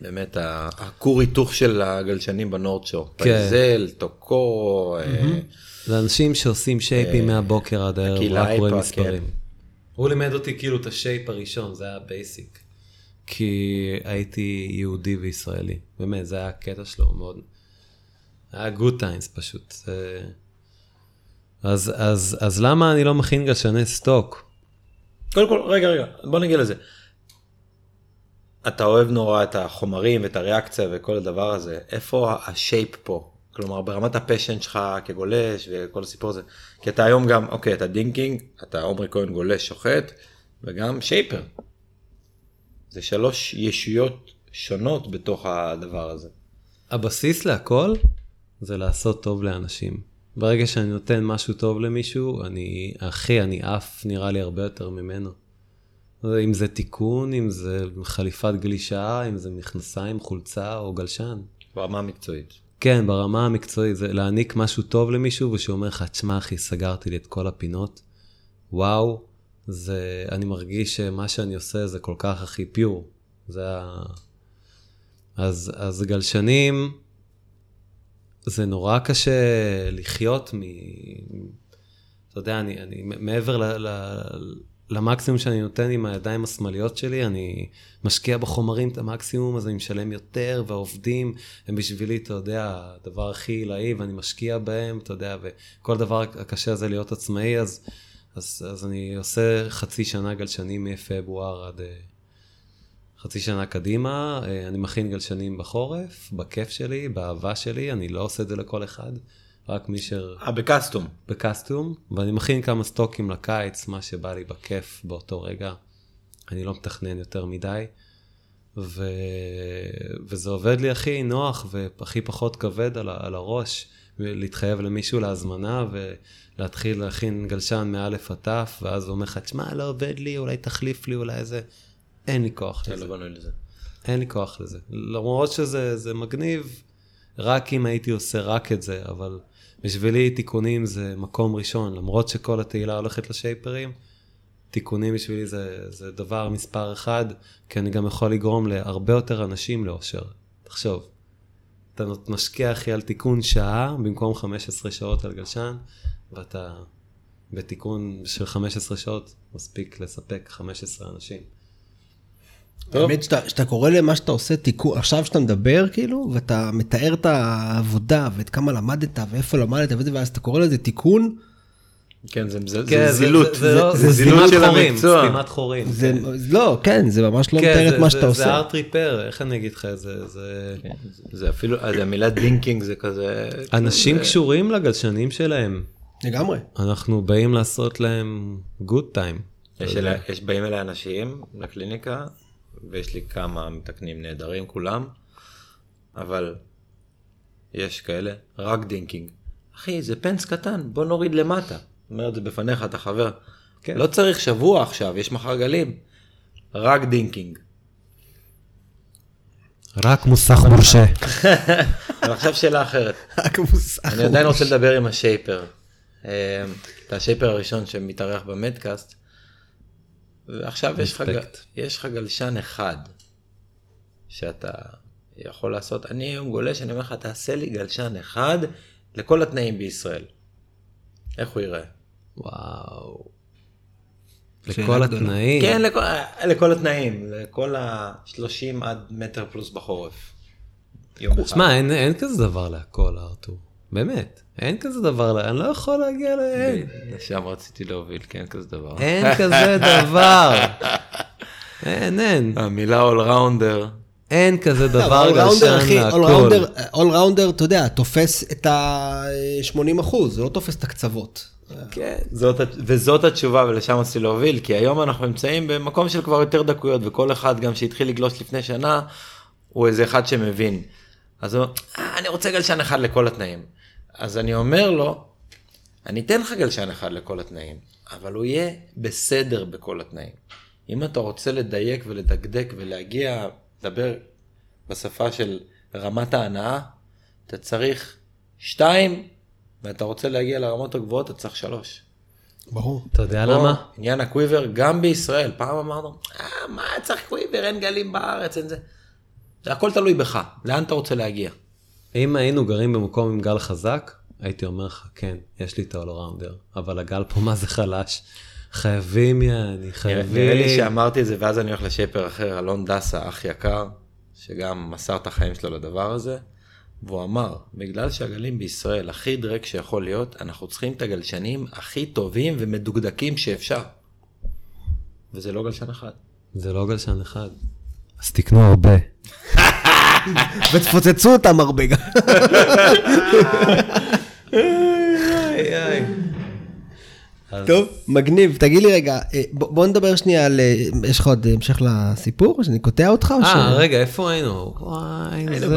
באמת הכור היתוך של הגלשנים ב North Shore. כן. Pyzel, טוקו, אה, זה אנשים שעושים שייפים מהבוקר עד הערב, רק רואים מספרים. כן. הוא לימד אותי כאילו את ה shape הראשון, זה היה basic. כי הייתי יהודי וישראלי. באמת, זה היה הקטע שלו מאוד... היה good times פשוט. אז, אז, אז למה אני לא מכין גלשני stock? קודם כל, רגע, רגע, בוא נגיע לזה. אתה אוהב נורא את החומרים ואת הריאקציה וכל הדבר הזה, איפה ה shape פה? כלומר, ברמת ה passion שלך כגולש וכל הסיפור הזה. כי אתה היום גם, אוקיי, אתה Ding King, אתה עומרי כהן גולש שוחט, וגם shaper. זה שלוש ישויות שונות בתוך הדבר הזה. הבסיס להכל זה לעשות טוב לאנשים. ברגע שאני נותן משהו טוב למישהו, אני, אחי, אני עף נראה לי הרבה יותר ממנו. אם זה תיקון, אם זה חליפת גלישה, אם זה מכנסיים, חולצה או גלשן. ברמה המקצועית. כן, ברמה המקצועית, זה להעניק משהו טוב למישהו, ושאומר לך, תשמע אחי, סגרתי לי את כל הפינות, וואו, זה, אני מרגיש שמה שאני עושה זה כל כך הכי פיור. זה ה... אז, אז גלשנים, זה נורא קשה לחיות מ... אתה יודע, אני, אני מעבר ל, ל, למקסימום שאני נותן עם הידיים השמאליות שלי, אני משקיע בחומרים את המקסימום, אז אני משלם יותר, והעובדים הם בשבילי, אתה יודע, הדבר הכי עילאי, ואני משקיע בהם, אתה יודע, וכל דבר הקשה זה להיות עצמאי, אז, אז, אז אני עושה חצי שנה גלשנים מפברואר עד אה, חצי שנה קדימה, אה, אני מכין גלשנים בחורף, בכיף שלי, באהבה שלי, אני לא עושה את זה לכל אחד. רק מי ש... אה, בקסטום. בקסטום, ואני מכין כמה סטוקים לקיץ, מה שבא לי בכיף באותו רגע. אני לא מתכנן יותר מדי, ו... וזה עובד לי הכי נוח והכי פחות כבד על, ה... על הראש, להתחייב למישהו להזמנה ולהתחיל להכין גלשן מאלף עד תף, ואז הוא אומר לך, תשמע, לא עובד לי, אולי תחליף לי, אולי איזה... אין לי כוח לזה. לא בנוי לזה. אין לי כוח לזה. למרות שזה זה מגניב, רק אם הייתי עושה רק את זה, אבל בשבילי תיקונים זה מקום ראשון, למרות שכל התהילה הולכת לשייפרים, תיקונים בשבילי זה, זה דבר מספר אחד, כי אני גם יכול לגרום להרבה יותר אנשים לאושר. תחשוב, אתה משקיע אחי על תיקון שעה במקום 15 שעות על גלשן, ואתה בתיקון של 15 שעות מספיק לספק 15 אנשים. האמת שאתה, שאתה קורא למה שאתה עושה תיקון, עכשיו שאתה מדבר כאילו, ואתה מתאר את העבודה ואת כמה למדת ואיפה למדת וזה, ואז אתה קורא לזה תיקון, כן, זה, זה, כן, זה זילות. זה, לא- זה זה זילות סתימת של חורים, המקצוע. סתימת חורים. זה, כן. לא, כן, זה ממש לא כן, מתאר זה- את מה זה- שאתה זה עושה. ארט ריפר, איך אני אגיד לך זה? זה... כן, זה אפילו, אז המילה דינקינג זה כזה... אנשים זה- קשורים לגלשנים שלהם. לגמרי. אנחנו באים לעשות להם גוד טיים. יש, אלה, יש באים אליי אנשים לקליניקה, ויש לי כמה מתקנים נהדרים כולם, אבל יש כאלה, רק Ding King. אחי, זה פנס קטן, בוא נוריד למטה. אומר את זה בפניך, אתה חבר. כן. לא צריך שבוע עכשיו, יש מחר גלים. רק Ding King. רק מוסך מורשה. אבל עכשיו שאלה אחרת. רק מוסך. אני עדיין רוצה לדבר עם ה shaper. אה, אתה ה shaper הראשון שמתארח במדקאסט. ועכשיו יש לך. יש לך גלשן אחד שאתה יכול לעשות. אני היום גולש, אני אומר לך, תעשה לי גלשן אחד לכל התנאים בישראל. איך הוא ייראה? וואו. לכל. התנאים. כן, לכל, לכל התנאים, לכל ה-30 עד מטר פלוס בחורף. יום אחד. שמע, אין, אין כזה דבר להכל, ארתור. באמת. אין כזה דבר, אני לא יכול להגיע ל... אין. לשם רציתי להוביל, כן, כזה דבר. אין כזה דבר. אין, אין. המילה אולראונדר. אין כזה דבר אולראונדר, גלשן אחי, להכל. אולראונדר, אתה יודע, תופס את ה-80 אחוז, זה לא תופס את הקצוות. כן. זאת, וזאת התשובה ולשם רציתי להוביל, כי היום אנחנו נמצאים במקום של כבר יותר דקויות, וכל אחד גם שהתחיל לגלוש לפני שנה, הוא איזה אחד שמבין. אז הוא, אה, אני רוצה גלשן אחד לכל התנאים. אז אני אומר לו, אני אתן לך גלשן אחד לכל התנאים, אבל הוא יהיה בסדר בכל התנאים. אם אתה רוצה לדייק ולדקדק ולהגיע, לדבר בשפה של רמת ההנאה, אתה צריך שתיים, ואתה רוצה להגיע לרמות הגבוהות, אתה צריך שלוש. ברור. אתה יודע למה? עניין הקוויבר גם בישראל, פעם אמרנו, אה, מה צריך קוויבר, אין גלים בארץ, אין זה. זה הכל תלוי בך, לאן אתה רוצה להגיע. אם היינו גרים במקום עם גל חזק, הייתי אומר לך, כן, יש לי את האולראונדר, אבל הגל פה מה זה חלש. חייבים, יעני, חייבים. נראה לי שאמרתי את זה, ואז אני הולך לשייפר אחר, אלון דסה, אח יקר, שגם מסר את החיים שלו לדבר הזה, והוא אמר, בגלל שהגלים בישראל הכי דרק שיכול להיות, אנחנו צריכים את הגלשנים הכי טובים ומדוקדקים שאפשר. וזה לא גלשן אחד. זה לא גלשן אחד. אז תקנו הרבה. ותפוצצו אותם הרבה גם. טוב, מגניב. תגיד לי רגע, אה, בוא נדבר שנייה על... אה, יש לך עוד המשך לסיפור? שאני קוטע אותך? או ש- אה, רגע, איפה היינו? וואי, זה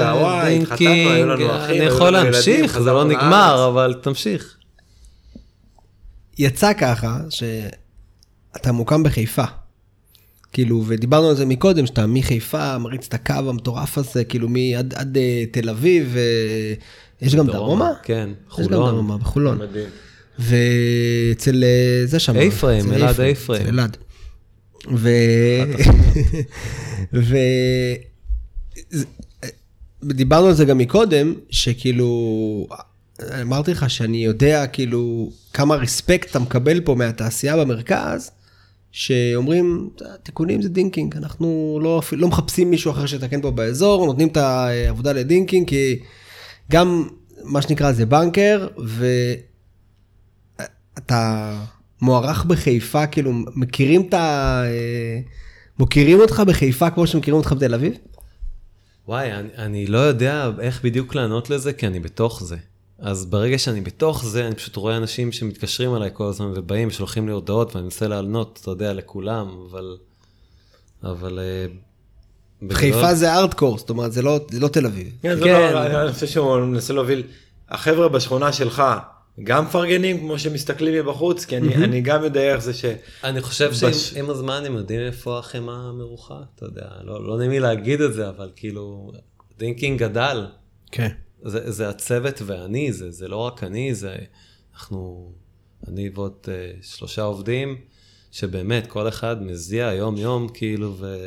Ding King. אני יכול להמשיך, זה לא. נגמר, אבל תמשיך. יצא ככה שאתה מוקם בחיפה. כאילו, ודיברנו על זה מקודם, שאתה מחיפה מריץ את הקו המטורף הזה, כאילו מעד עד אה, תל אביב, אה, יש גם דרומה? כן, יש גם חולון. דרומה, בחולון. מדהים. ואצל אה, זה שם. אצל אלעד איפרהם. אצל אלעד. ו... ו... זה- דיברנו על זה גם מקודם, שכאילו, אמרתי לך שאני יודע כאילו כמה רספקט אתה מקבל פה מהתעשייה במרכז, שאומרים, תיקונים זה Ding King, אנחנו לא, לא מחפשים מישהו אחר שיתקן פה באזור, נותנים את העבודה ל Ding King, כי גם מה שנקרא זה בנקר, ואתה מוערך בחיפה, כאילו מכירים את ה... מוקירים אותך בחיפה כמו שמכירים אותך בתל אביב? וואי, אני, אני לא יודע איך בדיוק לענות לזה, כי אני בתוך זה. אז ברגע שאני בתוך זה, אני פשוט רואה אנשים שמתקשרים אליי כל הזמן ובאים ושולחים לי הודעות ואני מנסה לענות, אתה יודע, לכולם, אבל... אבל... אה, חיפה זה ארדקור, זאת אומרת, זה לא, זה לא תל אביב. כן, זה כן. לא, אני חושב שהוא מנסה להוביל, החבר'ה בשכונה שלך גם מפרגנים כמו שמסתכלים מבחוץ, כי אני, אני גם יודע איך זה ש... אני חושב בש- שעם הזמן הם יודעים איפה החמאה המרוחה, אתה יודע, לא, לא נעים לי להגיד את זה, אבל כאילו, Ding King גדל. כן. זה, זה הצוות ואני, זה, זה לא רק אני, זה אנחנו, אני ועוד uh, שלושה עובדים, שבאמת כל אחד מזיע יום-יום, כאילו, ו,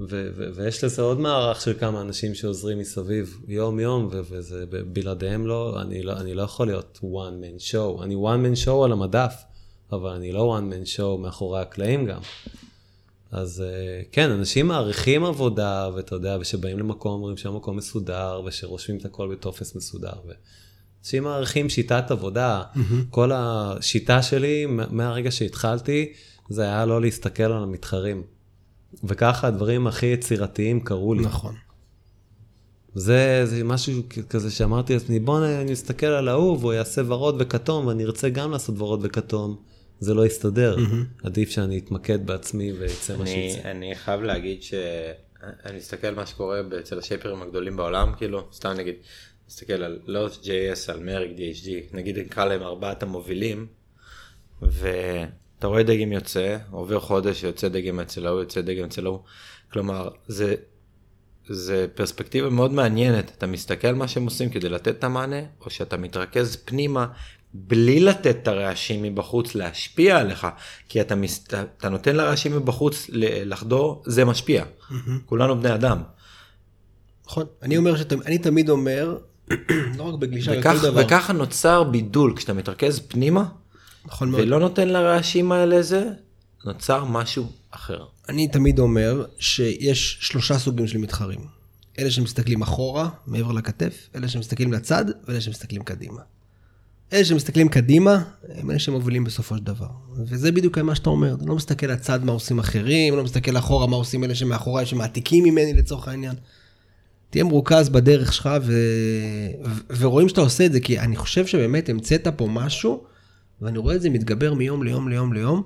ו, ו, ויש לזה עוד מערך של כמה אנשים שעוזרים מסביב יום-יום, ו, וזה, בלעדיהם לא אני, לא, אני לא יכול להיות one man show. אני one man show על המדף, אבל אני לא one man show מאחורי הקלעים גם. אז אה, כן, אנשים מעריכים עבודה, ואתה יודע, ושבאים למקום, אומרים שהמקום מסודר, ושרושמים את הכל בטופס מסודר. ו... אנשים מעריכים שיטת עבודה. כל השיטה שלי, מהרגע שהתחלתי, זה היה לא להסתכל על המתחרים. וככה הדברים הכי יצירתיים קרו לי. נכון. זה, זה משהו כזה שאמרתי לעצמי, בוא נסתכל על ההוא, והוא יעשה ורוד וכתום, ואני ארצה גם לעשות ורוד וכתום. זה לא יסתדר. עדיף שאני אתמקד בעצמי ויצא מה אני, שיצא. אני חייב להגיד שאני מסתכל על מה שקורה אצל השייפרים הגדולים בעולם, כאילו, סתם נגיד, מסתכל על לוט JS, על מריק DHD, נגיד נקרא להם ארבעת המובילים, ואתה רואה דגם יוצא, עובר חודש, יוצא דגם אצל ההוא, יוצא דגם אצל ההוא, כלומר, זה, זה פרספקטיבה מאוד מעניינת, אתה מסתכל על מה שהם עושים כדי לתת את המענה, או שאתה מתרכז פנימה בלי לתת את הרעשים מבחוץ להשפיע עליך, כי אתה, מס... אתה נותן לרעשים מבחוץ לחדור, זה משפיע. כולנו בני אדם. נכון. אני אומר שאתם, אני תמיד אומר, לא רק בגלישה, וכך, בכל דבר. וככה נוצר בידול, כשאתה מתרכז פנימה נכון מאוד. ולא נותן לרעשים האלה זה, נוצר משהו אחר. אני תמיד אומר שיש שלושה סוגים של מתחרים. אלה שמסתכלים אחורה, מעבר לכתף, אלה שמסתכלים לצד, ואלה שמסתכלים קדימה. אלה שמסתכלים קדימה, הם אלה שמובילים בסופו של דבר. וזה בדיוק מה שאתה אומר, אתה לא מסתכל לצד מה עושים אחרים, לא מסתכל אחורה מה עושים אלה שמאחוריי, שמעתיקים ממני לצורך העניין. תהיה מרוכז בדרך שלך ו... ו... ורואים שאתה עושה את זה, כי אני חושב שבאמת המצאת פה משהו, ואני רואה את זה מתגבר מיום ליום ליום ליום.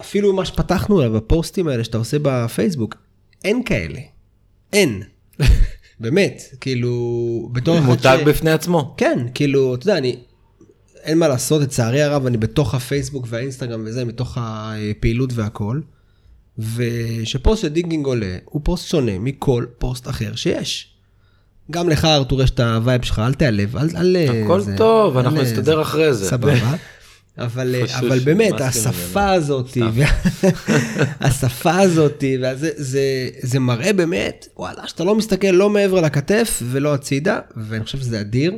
אפילו מה שפתחנו עליו, בפוסטים האלה שאתה עושה בפייסבוק, אין כאלה. אין. באמת, כאילו, בתור אחד מותג בפני עצמו. כן, כאילו, אתה יודע, אני... אין מה לעשות, לצערי הרב, אני בתוך הפייסבוק והאינסטגרם וזה, מתוך הפעילות והכל. ושפוסט של Ding King עולה, הוא פוסט שונה מכל פוסט אחר שיש. גם לך, ארתור, יש את ה vibe שלך, אל תיעלב, אל... אל הכל זה- טוב, אל- אנחנו זה- נסתדר אחרי זה. סבבה. אבל, פשוט אבל באמת, השפה. הזאת, השפה הזאת, וזה, זה, זה מראה באמת, וואלה, שאתה לא מסתכל לא מעבר לכתף ולא הצידה, ואני חושב שזה אדיר.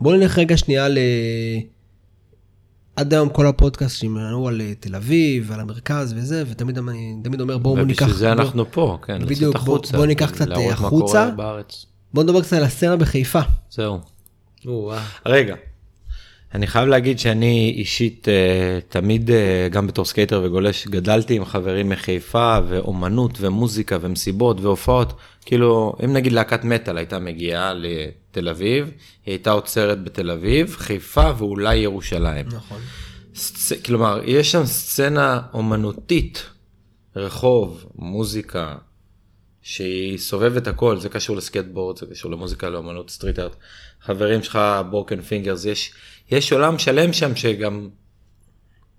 בואו נלך רגע שנייה ל... עד היום כל הפודקאסטים שלנו על אה, תל אביב, על המרכז וזה, ותמיד אני תמיד אומר בואו ניקח... ובשביל זה בואו- אנחנו פה, כן, לצאת בדיוק, בוא- החוצה, בוא ניקח קצת, אה, החוצה. בואו נדבר קצת על הסצנה בחיפה. זהו. רגע, אני חייב להגיד שאני אישית אה, תמיד, גם בתור skater וגולש, גדלתי עם חברים מחיפה, ואומנות, ומוזיקה, ומסיבות, והופעות. כאילו, אם נגיד להקת מטאל הייתה מגיעה לתל אביב, היא הייתה עוצרת בתל אביב, חיפה ואולי ירושלים. נכון. סצ... כלומר, יש שם סצנה אומנותית, רחוב, מוזיקה, שהיא סובבת הכל, זה קשור לסקייטבורד, זה קשור למוזיקה, לאומנות, street art. חברים שלך, Broken Fingaz, יש, יש עולם שלם שם שגם,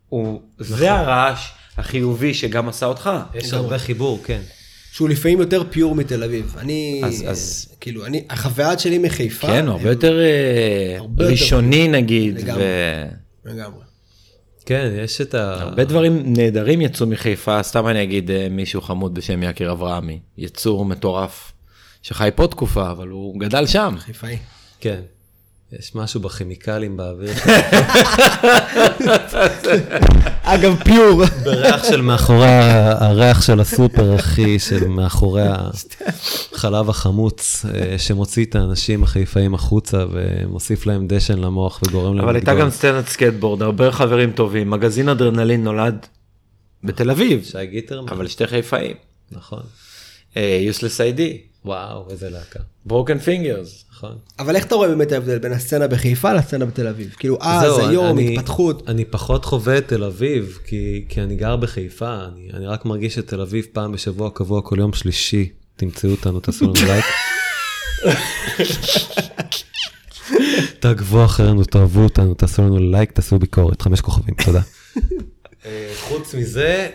הוא, זה הרעש החיובי שגם עשה אותך. יש הרבה חיבור, כן. שהוא לפעמים יותר פיור מתל אביב. אני, אז- אז- כאילו, אני, החוויה שלי מחיפה, כן, הוא הרבה יותר אה, הרבה יותר- ראשוני נגיד, לגמרי. ו... לגמרי. כן, יש את ה... הרבה דברים נהדרים יצאו מחיפה, סתם אני אגיד אה, מישהו חמוד בשם יקיר אברהמי, יצור מטורף, שחי פה תקופה, אבל הוא גדל שם. חיפאי. כן. יש משהו בכימיקלים באוויר, אגב, pure. בריח של מאחורי, הריח של הסופר, אחי, של מאחורי החלב החמוץ, אה, שמוציא את האנשים החיפאים החוצה ומוסיף להם דשן למוח וגורם להם אבל הייתה. גם סצנת סקייטבורד, הרבה חברים טובים, מגזין אדרנלין נולד בתל אביב, שי גיטרמן, אבל שני חיפאים, נכון. Useless ID, וואו, איזה להקה. Broken Fingaz. נכון. אבל איך אתה רואה באמת ההבדל בין הסצנה בחיפה לסצנה בתל אביב? כאילו, אז, זהו, היום, אני- התפתחות. אני פחות חווה את תל אביב, כי, כי אני גר בחיפה, אני, אני רק מרגיש את תל אביב פעם בשבוע קבוע כל יום שלישי. תמצאו אותנו, תעשו לנו לייק. תעקבו אחרינו, תאהבו אותנו, תעשו לנו לייק, תעשו ביקורת, חמש כוכבים, תודה. אה, חוץ מזה, אה,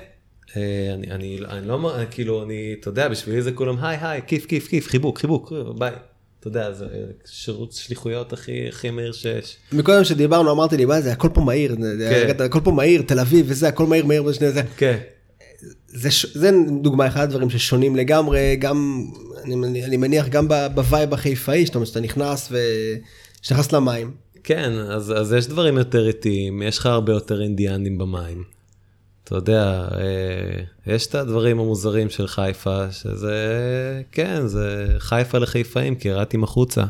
אני, אני, אני לא, כאילו, אני, אתה יודע, בשבילי זה כולם, היי, היי, כיף, כיף, כיף, חיבוק, חיבוק, ביי. אתה יודע, זה אה, שירות שליחויות הכי, הכי מהיר שיש. מקודם שדיברנו אמרתי לי, מה זה, הכל פה מהיר, כן. הכל פה מהיר, תל אביב וזה, הכל מהיר מהיר ושני זה. כן. זה, ש- זה דוגמה אחד הדברים ששונים לגמרי, גם, אני, אני מניח גם ב vibe החיפאי, זאת אומרת שאתה נכנס נכנס למים. כן, אז, אז יש דברים יותר איטיים, יש לך הרבה יותר אינדיאנים במים. אתה יודע, אה, יש את הדברים המוזרים של חיפה, שזה, כן, זה חיפה לחיפאים, כי ירדתי החוצה.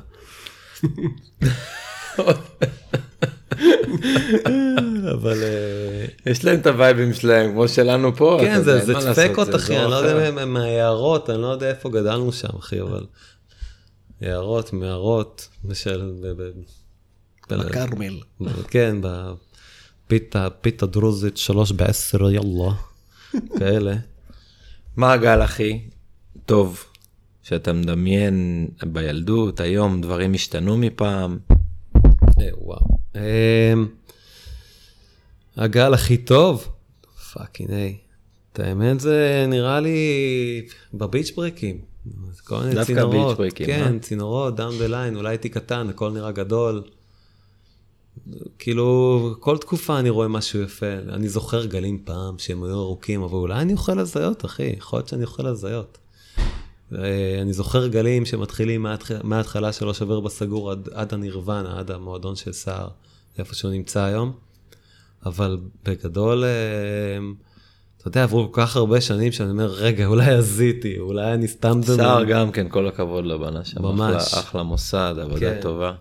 אבל אה, יש להם את הווייבים שלהם, כמו שלנו פה. כן, זה, אין זה מה דפק לעשות, אותי, אחי, אני לא. יודע מה- מהיערות, אני לא יודע איפה גדלנו שם, אחי, אבל... יערות, מערות, בכרמל. כן, בפיתה, פיתה דרוזית, שלוש בעשר, יאללה, כאלה. מה הגל הכי טוב שאתה מדמיין בילדות, היום דברים השתנו מפעם? אה, וואו. אמ, הגל הכי טוב? fucking high. את האמת זה נראה לי ב beach break ים. כל מיני דווקא צינורות. beach break ים, כן, אה? צינורות, down the line, אולי הייתי קטן, הכל נראה גדול. כאילו, כל תקופה אני רואה משהו יפה. אני זוכר גלים פעם שהם היו ארוכים, אבל אולי אני אוכל הזיות, אחי. יכול להיות שאני אוכל הזיות. אני זוכר גלים שמתחילים מההתח- מההתחלה של לא שובר בסגור עד, עד הנירוונה, עד המועדון של סער, איפה שהוא נמצא היום. אבל בגדול, אה, אתה יודע, עברו כל כך הרבה שנים שאני אומר, רגע, אולי הזיתי, אולי אני סתם... סער גם כן, כל הכבוד לו בנה שם. ממש. אחלה- אחלה מוסד, עבודה כן. טובה.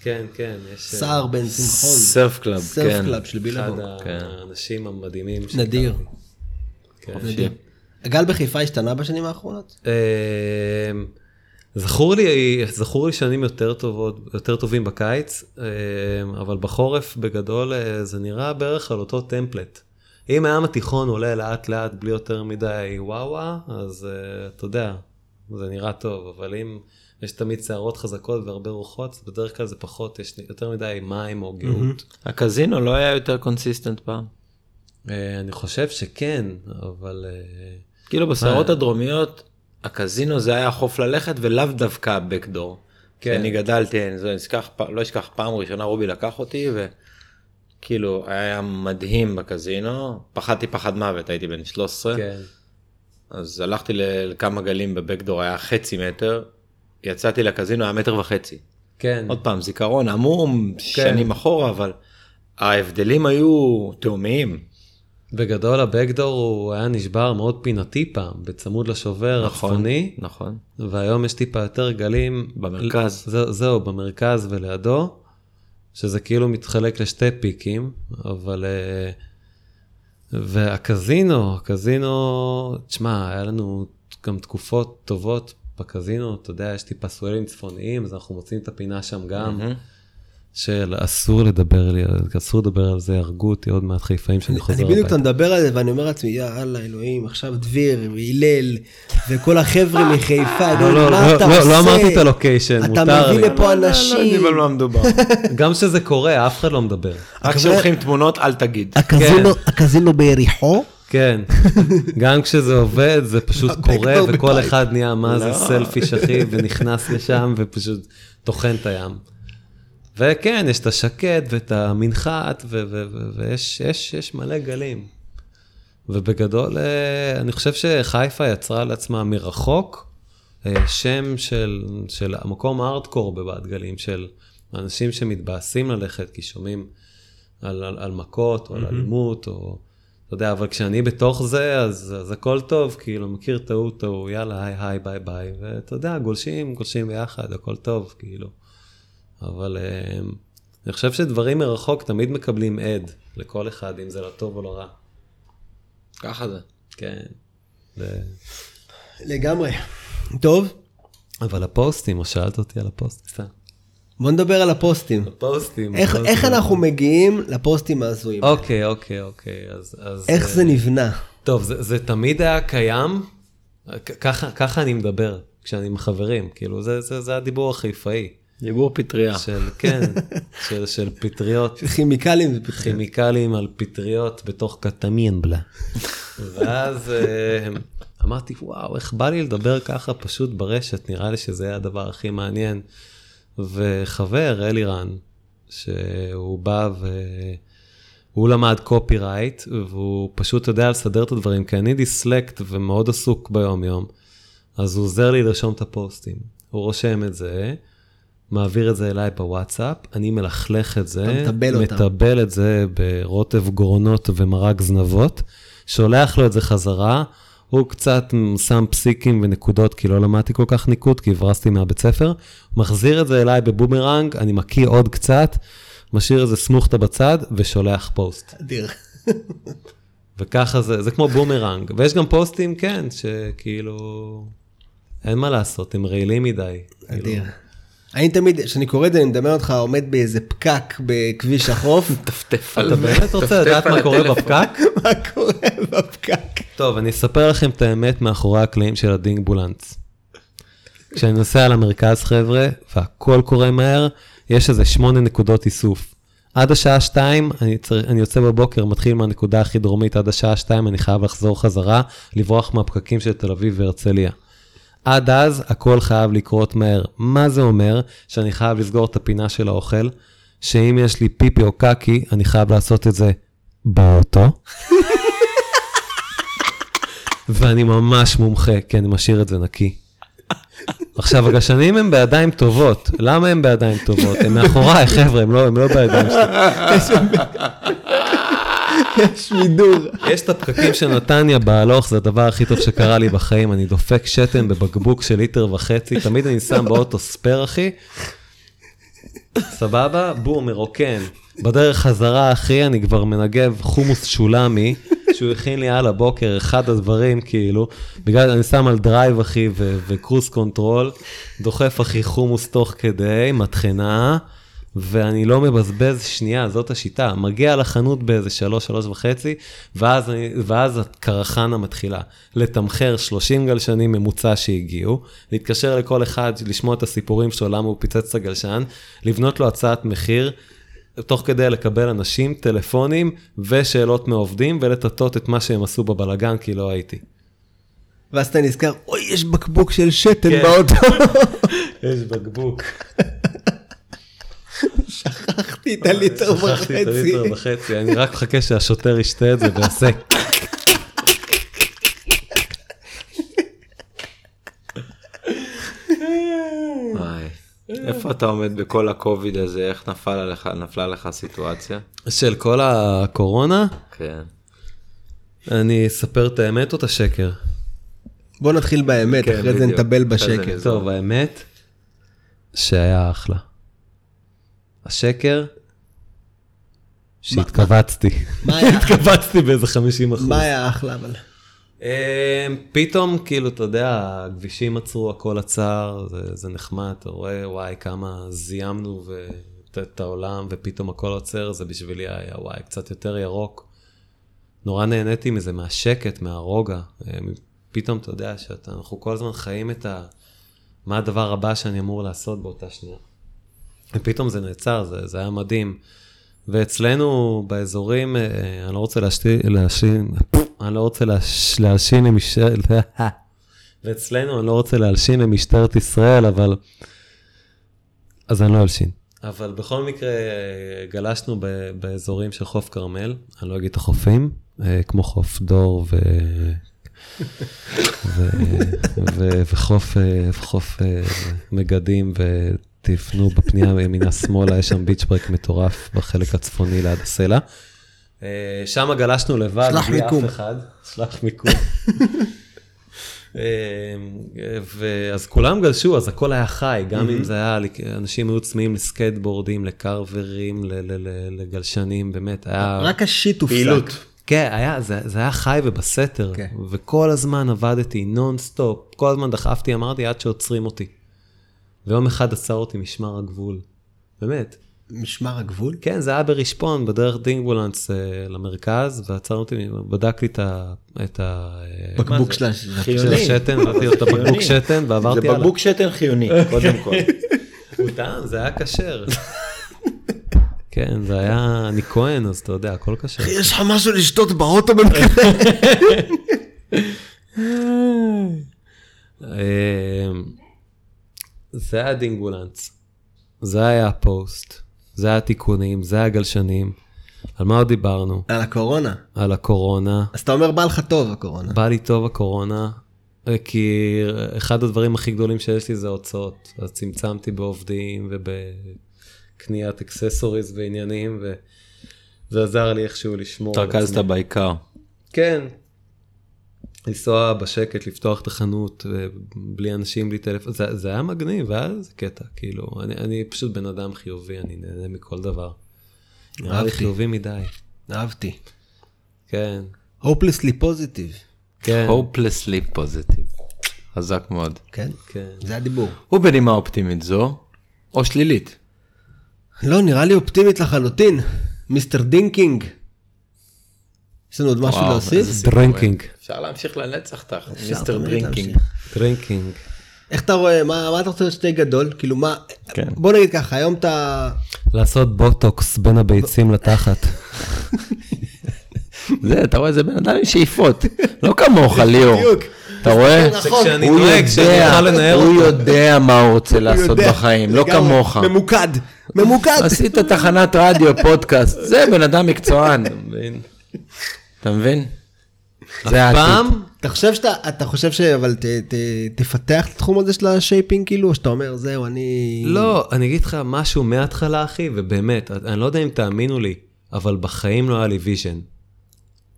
כן, כן, יש... אה, סער בן שמחון. surf club, surf כן. club של אחד בלבו. כן. האנשים המדהימים. נדיר. כן. נדיר. הגל בחיפה השתנה בשנים האחרונות? אמ, זכור לי, זכור לי שנים יותר טובות, יותר טובים בקיץ, אמ, אבל בחורף בגדול אה, זה נראה בערך על אותו template. אם הים התיכון עולה לאט לאט בלי יותר מדי וואו וואו, אז אה, אתה יודע, זה נראה טוב, אבל אם יש תמיד סערות חזקות והרבה רוחות, בדרך כלל זה פחות, יש יותר מדי מים או גאות. הקזינו לא היה יותר consistent פעם. אה, אני חושב שכן, אבל... אה, כאילו בסערות מה? הדרומיות, הקזינו זה היה חוף ללכת ולאו דווקא הבקדור. כן. אני גדלתי, אני לא אשכח, לא אשכח פעם ראשונה רובי לקח אותי וכאילו היה מדהים בקזינו, פחדתי פחד מוות, הייתי בן 13, כן. אז הלכתי לכמה גלים בבקדור, היה חצי מטר, יצאתי לקזינו, היה מטר וחצי. כן. עוד פעם, זיכרון עמום, שנים אחורה, אבל ההבדלים היו תאומיים. בגדול הבקדור הוא היה נשבר מאוד פינתי פעם, בצמוד לשובר נכון, הצפוני, נכון. והיום יש טיפה יותר גלים. במרכז. זה, זהו, במרכז ולידו, שזה כאילו מתחלק לשתי פיקים, אבל... אה, והקזינו, הקזינו, תשמע, היה לנו גם תקופות טובות בקזינו, אתה יודע, יש טיפה סואלים צפוניים, אז אנחנו מוצאים את הפינה שם גם. מהמם. של אסור לדבר לי, אסור לדבר על זה, הרגו אותי עוד מעט חיפאים שאני חוזר אני בדיוק הביתה. אתה מדבר על זה ואני אומר לעצמי, יאללה אלוהים, עכשיו דביר והלל וכל החבר'ה מחיפה, לא, לא, מה לא, אתה לא, עושה? לא אמרתי את הלוקיישן, אתה מותר מביא לי. לפה לא אנשים. יודעים על מה מדובר. גם כשזה קורה, אף אחד לא מדבר. רק כשלוקחים תמונות, אל תגיד. הקזינו- הקזינו ביריחו, כן, גם כשזה עובד, זה פשוט קורה, וכל. אחד נהיה מה זה לא. סלפיש אחי, ונכנס לשם, ופשוט טוחן את הים. וכן, יש את השקט ואת המנחת, ויש יש, יש מלא גלים. ובגדול, אה, אני חושב שחיפה יצרה לעצמה מרחוק אה, שם של, של המקום הארדקור בבת גלים, של אנשים שמתבאסים ללכת כי שומעים על, על, על מכות או על אלימות, או אתה יודע, אבל כשאני בתוך זה, אז, אז הכל טוב, כאילו, מכיר טעות, טעות, יאללה, היי, היי, ביי, ביי, ואתה יודע, גולשים, גולשים ביחד, הכל טוב, כאילו. אבל אה, אני חושב שדברים מרחוק תמיד מקבלים עד לכל אחד, אם זה לא טוב או לא רע. ככה זה. כן. ו... לגמרי. טוב, אבל הפוסטים, או שאלת אותי על הפוסטים, סתם. בוא נדבר על הפוסטים. הפוסטים. איך, הפוסטים. איך אנחנו מגיעים לפוסטים ההזויים? אוקיי, אוקיי, אוקיי, אז... אז איך אה, זה נבנה? טוב, זה, זה תמיד היה קיים, ככה, ככה אני מדבר כשאני עם חברים, כאילו, זה, זה, זה הדיבור החיפאי. דיבור פטריה. של, כן, של, של פטריות, כימיקלים זה. כימיקלים על פטריות בתוך קטמיאנבלה. ואז אה, אמרתי, וואו, איך בא לי לדבר ככה פשוט ברשת, נראה לי שזה היה הדבר הכי מעניין. וחבר, אלירן, שהוא בא והוא למד קופי רייט, והוא פשוט יודע לסדר את הדברים, כי אני דיסלקט ומאוד עסוק ביום יום, אז הוא עוזר לי לרשום את הפוסטים. הוא רושם את זה, מעביר את זה אליי בוואטסאפ, אני מלכלך את זה, מטבל. מטבל את זה ברוטב גרונות ומרק זנבות, שולח לו את זה חזרה, הוא קצת שם פסיקים ונקודות, כי לא למדתי כל כך ניקוד, כי הברזתי מהבית ספר, מחזיר את זה אליי בבומרנג, אני מקיא עוד קצת, משאיר איזה סמוכתה בצד ושולח פוסט. אדיר. וככה זה, זה כמו בומרנג. ויש גם פוסטים, כן, שכאילו, אין מה לעשות, הם רעילים מדי. כאילו. אני תמיד, כשאני קורא את זה, אני מדמיין אותך עומד באיזה פקק בכביש החוף, טפטף אתה באמת רוצה לדעת מה קורה בפקק? מה קורה בפקק? טוב, אני אספר לכם את האמת מאחורי הקלעים של ה Dingbulance. כשאני נוסע למרכז, חבר'ה, והכל קורה מהר, יש איזה שמונה נקודות איסוף. עד השעה שתיים, אני, צר... אני יוצא בבוקר, מתחיל מהנקודה הכי דרומית, עד השעה שתיים אני חייב לחזור חזרה, לברוח מהפקקים של תל אביב והרצליה. עד אז, הכל חייב לקרות מהר. מה זה אומר? שאני חייב לסגור את הפינה של האוכל, שאם יש לי פיפי או קקי, אני חייב לעשות את זה באוטו. ואני ממש מומחה, כי אני משאיר את זה נקי. עכשיו, הגשנים הם בידיים טובות. למה הם בידיים טובות? הם מאחוריי, חבר'ה, הם לא, לא בידיים שלי. יש מידור. יש את הפקקים של נתניה בהלוך, זה הדבר הכי טוב שקרה לי בחיים. אני דופק שתן בבקבוק של ליטר וחצי, תמיד אני שם באוטו spare, אחי. סבבה? בום, מרוקן. בדרך חזרה, אחי, אני כבר מנגב חומוס שולמי, שהוא הכין לי על הבוקר, אחד הדברים, כאילו, בגלל אני שם על drive, אחי, ו cruise control, דוחף, אחי, חומוס תוך כדי, מטחנה, ואני לא מבזבז שנייה, זאת השיטה. מגיע לחנות באיזה שלוש, שלוש וחצי, ואז, אני, ואז הקרחנה מתחילה. לתמחר 30 גלשנים ממוצע שהגיעו, להתקשר לכל אחד, לשמוע את הסיפורים שלו, למה הוא פיצץ את הגלשן, לבנות לו הצעת מחיר, תוך כדי לקבל אנשים, טלפונים ושאלות מעובדים, ולטטות את מה שהם עשו בבלגן, כי לא הייתי. ואז אתה נזכר, אוי, יש בקבוק של שתן כן. באוטו. יש בקבוק. שכחתי את הליטר שכחתי את וחצי. הליטר וחצי, אני רק מחכה שהשוטר ישתה את זה ויעשה. איפה אתה עומד בכל הקוביד הזה? איך נפל עליך, נפלה לך הסיטואציה? של כל הקורונה, כן. אני אספר את האמת או את השקר? בוא נתחיל באמת, כן, אחרי זה בדיוק. נטבל זה בשקט. נזרום. טוב, האמת, שהיה אחלה. השקר, שהתכווצתי. מה היה- התכווצתי באיזה 50 אחוז. מה היה אחלה אבל? אמ, פתאום, כאילו, אתה יודע, הכבישים עצרו, הכל עצר, זה, זה נחמד, אתה רואה, וואי, כמה זיהמנו ו- את- את העולם, ופתאום הכל עוצר, זה בשבילי היה, וואי, קצת יותר ירוק. נורא נהניתי מזה, מהשקט, מהרוגע. אמ, פתאום, אתה יודע, שאנחנו כל הזמן חיים את ה... מה הדבר הבא שאני אמור לעשות באותה שנייה. ופתאום זה נעצר, זה, זה היה מדהים. ואצלנו באזורים, אה, אני לא רוצה להשין, אני לא רוצה להש, להלשין למשטרת, ואצלנו אני לא רוצה להלשין למשטרת ישראל, אבל, אז אני לא אלשין. אבל בכל מקרה, גלשנו ב, באזורים של חוף כרמל, אני לא אגיד את החופים, אה, כמו חוף דור ו... ו, ו, וחוף, וחוף אה, מגדים, ותפנו בפנייה ימינה שמאלה, יש שם ביץ' ברק מטורף בחלק הצפוני ליד הסלע. אה, שם גלשנו לבד, שלח בלי מיקום. אף אחד. שלח מיקום. אה, ואז כולם גלשו, אז הכל היה חי, גם אם זה היה, אנשים היו צמאים לסקייטבורדים, לקרברים, לגלשנים, באמת, היה... רק השיט הופסק. פעילות. כן, היה, זה, זה היה חי ובסתר, כן. וכל הזמן עבדתי נונסטופ, כל הזמן דחפתי, אמרתי, עד שעוצרים אותי. ויום אחד עצר אותי משמר הגבול. באמת. משמר הגבול? כן, זה היה ברשפון, בדרך Dingbulance אה, למרכז, ועצר אותי, בדק לי את ה... את ה... אה, בקבוק זה? של. השתן, נתתי לו את הבקבוק. שתן, זה ועברתי עליו. בקבוק שתן חיוני, קודם כל. הוא טעם, זה היה כשר. כן, זה היה, אני כהן, אז אתה יודע, הכל כשר. יש לך משהו לשתות באוטו במקרה? זה היה דינגולנץ, זה היה הפוסט, זה היה התיקונים, זה היה הגלשנים. על מה עוד דיברנו? על הקורונה. על הקורונה. אז אתה אומר בא לך טוב הקורונה. בא לי טוב הקורונה, כי אחד הדברים הכי גדולים שיש לי זה הוצאות. אז צמצמתי בעובדים ובקניית אקססוריז ועניינים, וזה עזר לי איכשהו לשמור. התרכזת. בעיקר. כן. לנסוע בשקט, לפתוח את החנות, אה, בלי אנשים, בלי טלפון, זה, זה היה מגניב, היה איזה קטע, כאילו, אני, אני פשוט בן אדם חיובי, אני נהנה מכל דבר. נראה לי אהבתי. חיובי מדי, אהבתי. כן, hopelessly positive. כן, hopelessly positive. חזק מאוד. כן? כן. זה הדיבור. ובנימה אופטימית זו, או שלילית. לא, נראה לי אופטימית לחלוטין. Mister Ding King. יש לנו עוד משהו להוסיף? סיפור. Ding King, אפשר להמשיך לנצח תח, אפשר Mister Ding King. Ding King. איך אתה רואה, מה מה אתה רוצה שתהיה גדול? כאילו מה, כן. בוא נגיד ככה, היום אתה... לעשות בוטוקס בין הביצים לתחת. זה, אתה רואה, זה בן אדם עם שאיפות. לא כמוך, ליאור. בדיוק. אתה רואה? כשאני הוא נוהג, יודע, אוכל לנער הוא. יודע מה הוא רוצה לעשות בחיים, לא. כמוך. ממוקד, ממוקד. עשית תחנת רדיו, פודקאסט, זה בן אדם מקצוען. אתה מבין? זה העתיד. פעם, אתה חושב שאתה, אתה חושב ש... אבל ת, ת, תפתח את התחום הזה של ה shaping כאילו, או שאתה אומר, זהו, אני... לא, אני אגיד לך משהו מההתחלה, אחי, ובאמת, אני לא יודע אם תאמינו לי, אבל בחיים לא היה לי vision.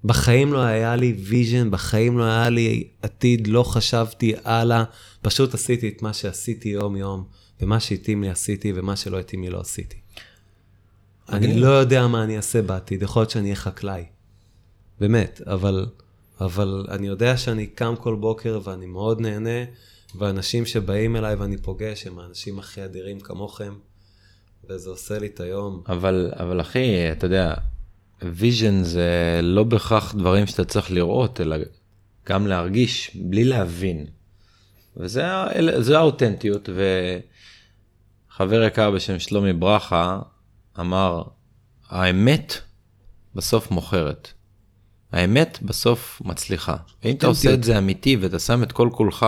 בחיים לא היה לי vision, בחיים לא היה לי עתיד, לא חשבתי הלאה, פשוט עשיתי את מה שעשיתי יום-יום, ומה שהתאים לי עשיתי, ומה שלא התאים לי לא עשיתי. אני לא יודע מה אני אעשה בעתיד, יכול להיות שאני אהיה חקלאי. באמת, אבל, אבל אני יודע שאני קם כל בוקר ואני מאוד נהנה, ואנשים שבאים אליי ואני פוגש הם האנשים הכי אדירים כמוכם, וזה עושה לי את היום. אבל, אבל אחי, אתה יודע, vision זה לא בהכרח דברים שאתה צריך לראות, אלא גם להרגיש, בלי להבין. וזה האותנטיות, וחבר יקר בשם שלומי ברכה אמר, האמת בסוף מוכרת. האמת בסוף מצליחה. ואם אתה עושה את זה אמיתי ואתה שם את כל כולך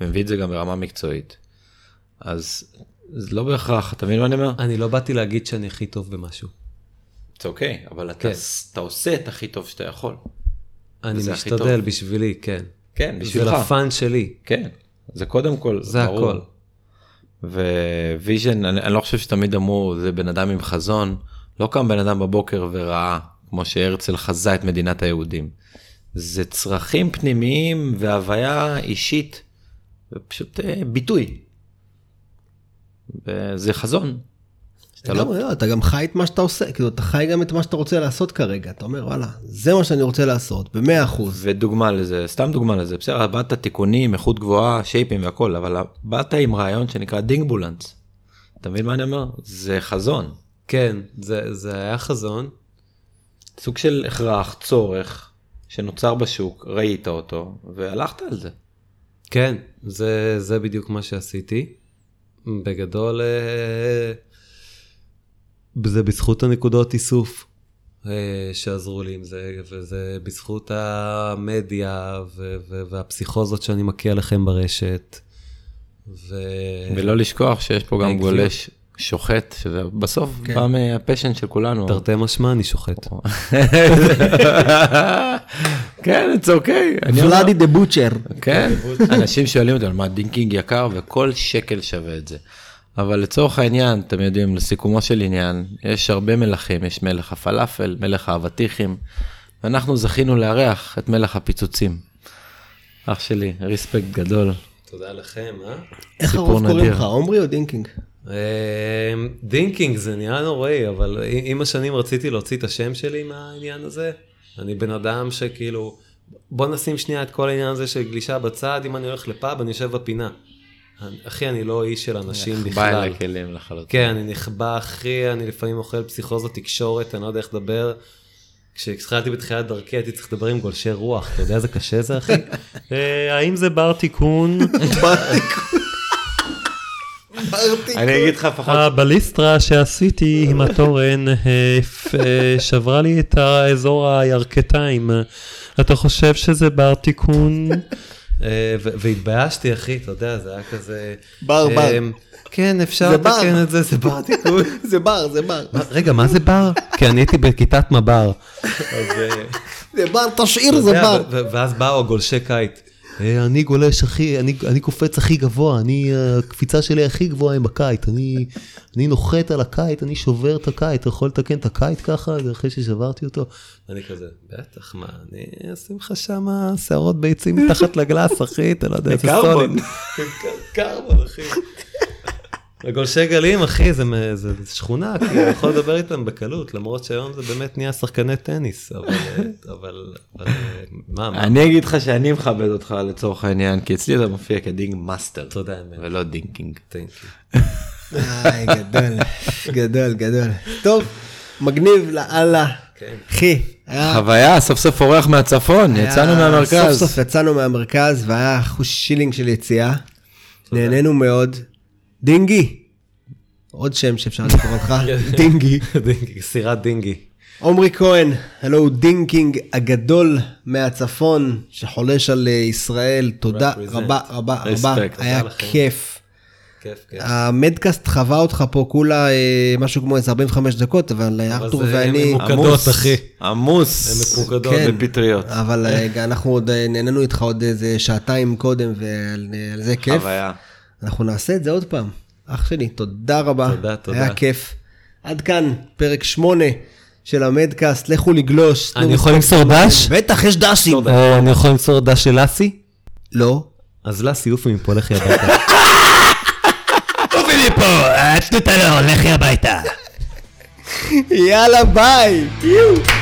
ומביא את זה גם ברמה מקצועית, אז זה לא בהכרח, אתה מבין מה אני אומר? אני לא באתי להגיד שאני הכי טוב במשהו. זה אוקיי, אבל אתה, כן. אתה עושה את הכי טוב שאתה יכול. אני משתדל. בשבילי, כן. כן, זה בשבילך. ל fun שלי. כן, זה קודם כל, זה ברור. הכל. ו vision, אני, אני לא חושב שתמיד אמרו, זה בן אדם עם חזון, לא קם בן אדם בבוקר וראה, כמו שהרצל חזה את מדינת היהודים. זה צרכים פנימיים והוויה אישית, ופשוט אה, ביטוי. וזה חזון. שאתה לא, לא, אתה גם חי את מה שאתה עושה, כאילו, אתה חי גם את מה שאתה רוצה לעשות כרגע. אתה אומר, וואלה, זה מה שאני רוצה לעשות, במאה אחוז. ודוגמה לזה, סתם דוגמה לזה, בסדר, באת תיקונים, איכות גבוהה, שייפים והכל, אבל באת עם רעיון שנקרא דינגבולנס. אתה מבין מה אני אומר? זה חזון. כן, זה, זה היה חזון. סוג של הכרח, צורך, שנוצר בשוק, ראית אותו, והלכת על זה. כן, זה, זה בדיוק מה שעשיתי. בגדול, אה, זה בזכות הנקודות איסוף אה, שעזרו לי עם זה, וזה בזכות המדיה ו- ו- והפסיכוזות שאני מכה לכם ברשת. ו... ולא לשכוח שיש פה גם. גולש שוחט, שזה בסוף כן. בא מה passion של כולנו. תרתי משמע, אני שוחט. כן, it's okay. ולאדי the butcher. כן, אנשים שואלים אותי, מה Ding King יקר וכל שקל שווה את זה. אבל לצורך העניין, אתם יודעים, לסיכומו של עניין, יש הרבה מלכים, יש מלך הפלאפל, מלך האבטיחים, ואנחנו זכינו לארח את מלך הפיצוצים. אח שלי, respect גדול. תודה לכם, אה? איך הרוב קוראים. לך, עומרי או Ding King? אה, Ding King זה נראה נוראי, אבל עם השנים רציתי להוציא את השם שלי מהעניין הזה. אני בן אדם שכאילו, בוא נשים שנייה את כל העניין הזה של גלישה בצד, אם אני הולך לפאב, אני יושב בפינה. אחי, אני לא איש של אנשים נחבא בכלל. אל הכלים לחלוטין. כן, אני נחבא, אחי, אני לפעמים אוכל פסיכוזות תקשורת, אני לא יודע איך לדבר. כשהתחלתי בתחילת דרכי הייתי צריך לדבר עם גולשי רוח, אתה יודע איזה קשה זה, אחי? אה, האם זה בר תיקון? אני אגיד לך לפחות, הבליסטרה שעשיתי עם התורן אה, אה, שברה לי את האזור הירכתיים. אתה חושב שזה בר תיקון? אה, והתביישתי, אחי, אתה יודע, זה היה כזה... בר, בר. כן, אפשר. לתקן את זה, זה בר תיקון. זה בר, זה בר. רגע, מה זה בר? כי אני הייתי בכיתת מב"ר. זה בר, תשאיר, זה בר. ואז באו הגולשי קייט. "אה, אני גולש הכי, אני, אני קופץ הכי גבוה, אני, אה, הקפיצה שלי הכי גבוהה עם הקייט, אני, אני נוחת על הקייט, אני שובר את הקייט, אתה יכול לתקן את הקייט ככה, אחרי ששברתי אותו? אני כזה, בטח, מה, אני אשים לך שם שערות ביצים מתחת ל glass, אחי, אתה לא יודע carbon. Solid. קרבון, אחי. וגולשי גלים, אחי, זה, מ- זה שכונה, כי אני יכול לדבר איתם בקלות, למרות שהיום זה באמת נהיה שחקני טניס, אבל, אבל, אבל מה, מה, אני אגיד לך שאני מכבד אותך לצורך העניין, כי אצלי אתה מופיע כ Ding Master, תודה, אמת. ולא Ding King. גדול, גדול, גדול. טוב, מגניב לאללה. כן. אחי, היה... חוויה, סוף סוף אורח מהצפון, היה- יצאנו מהמרכז. סוף סוף יצאנו מהמרכז והיה אחושילינג של יציאה. נהנינו מאוד. דינגי. עוד שם שאפשר לקרוא אותך, דינגי. דינגי, סירת דינגי. עמרי כהן, הלא הוא Ding King הגדול מהצפון שחולש על אה, ישראל, תודה. רבה רבה רבה. היה. כיף. המדקאסט חווה אותך פה כולה אה, משהו כמו איזה 45 דקות, אבל ארתור ואני... עמוס, אחי. עמוס. הן ממוקדות. כן. בפטריות. אבל אה, אנחנו עוד נהנינו איתך עוד איזה שעתיים קודם, ועל על זה כיף. חוויה. אנחנו נעשה את זה עוד פעם. אח שלי, תודה רבה. תודה, תודה. היה כיף. עד כאן, פרק 8 של המדקאסט, לכו לגלוש. תנו אני יכול. למסור דש? בטח, יש דשים. אה, אני יכול למסור דש של לאסי? לא. אז לאסי עופי מפה, לכי הביתה. יאללה, ביי. Self-consuming warm Ever present, meant no end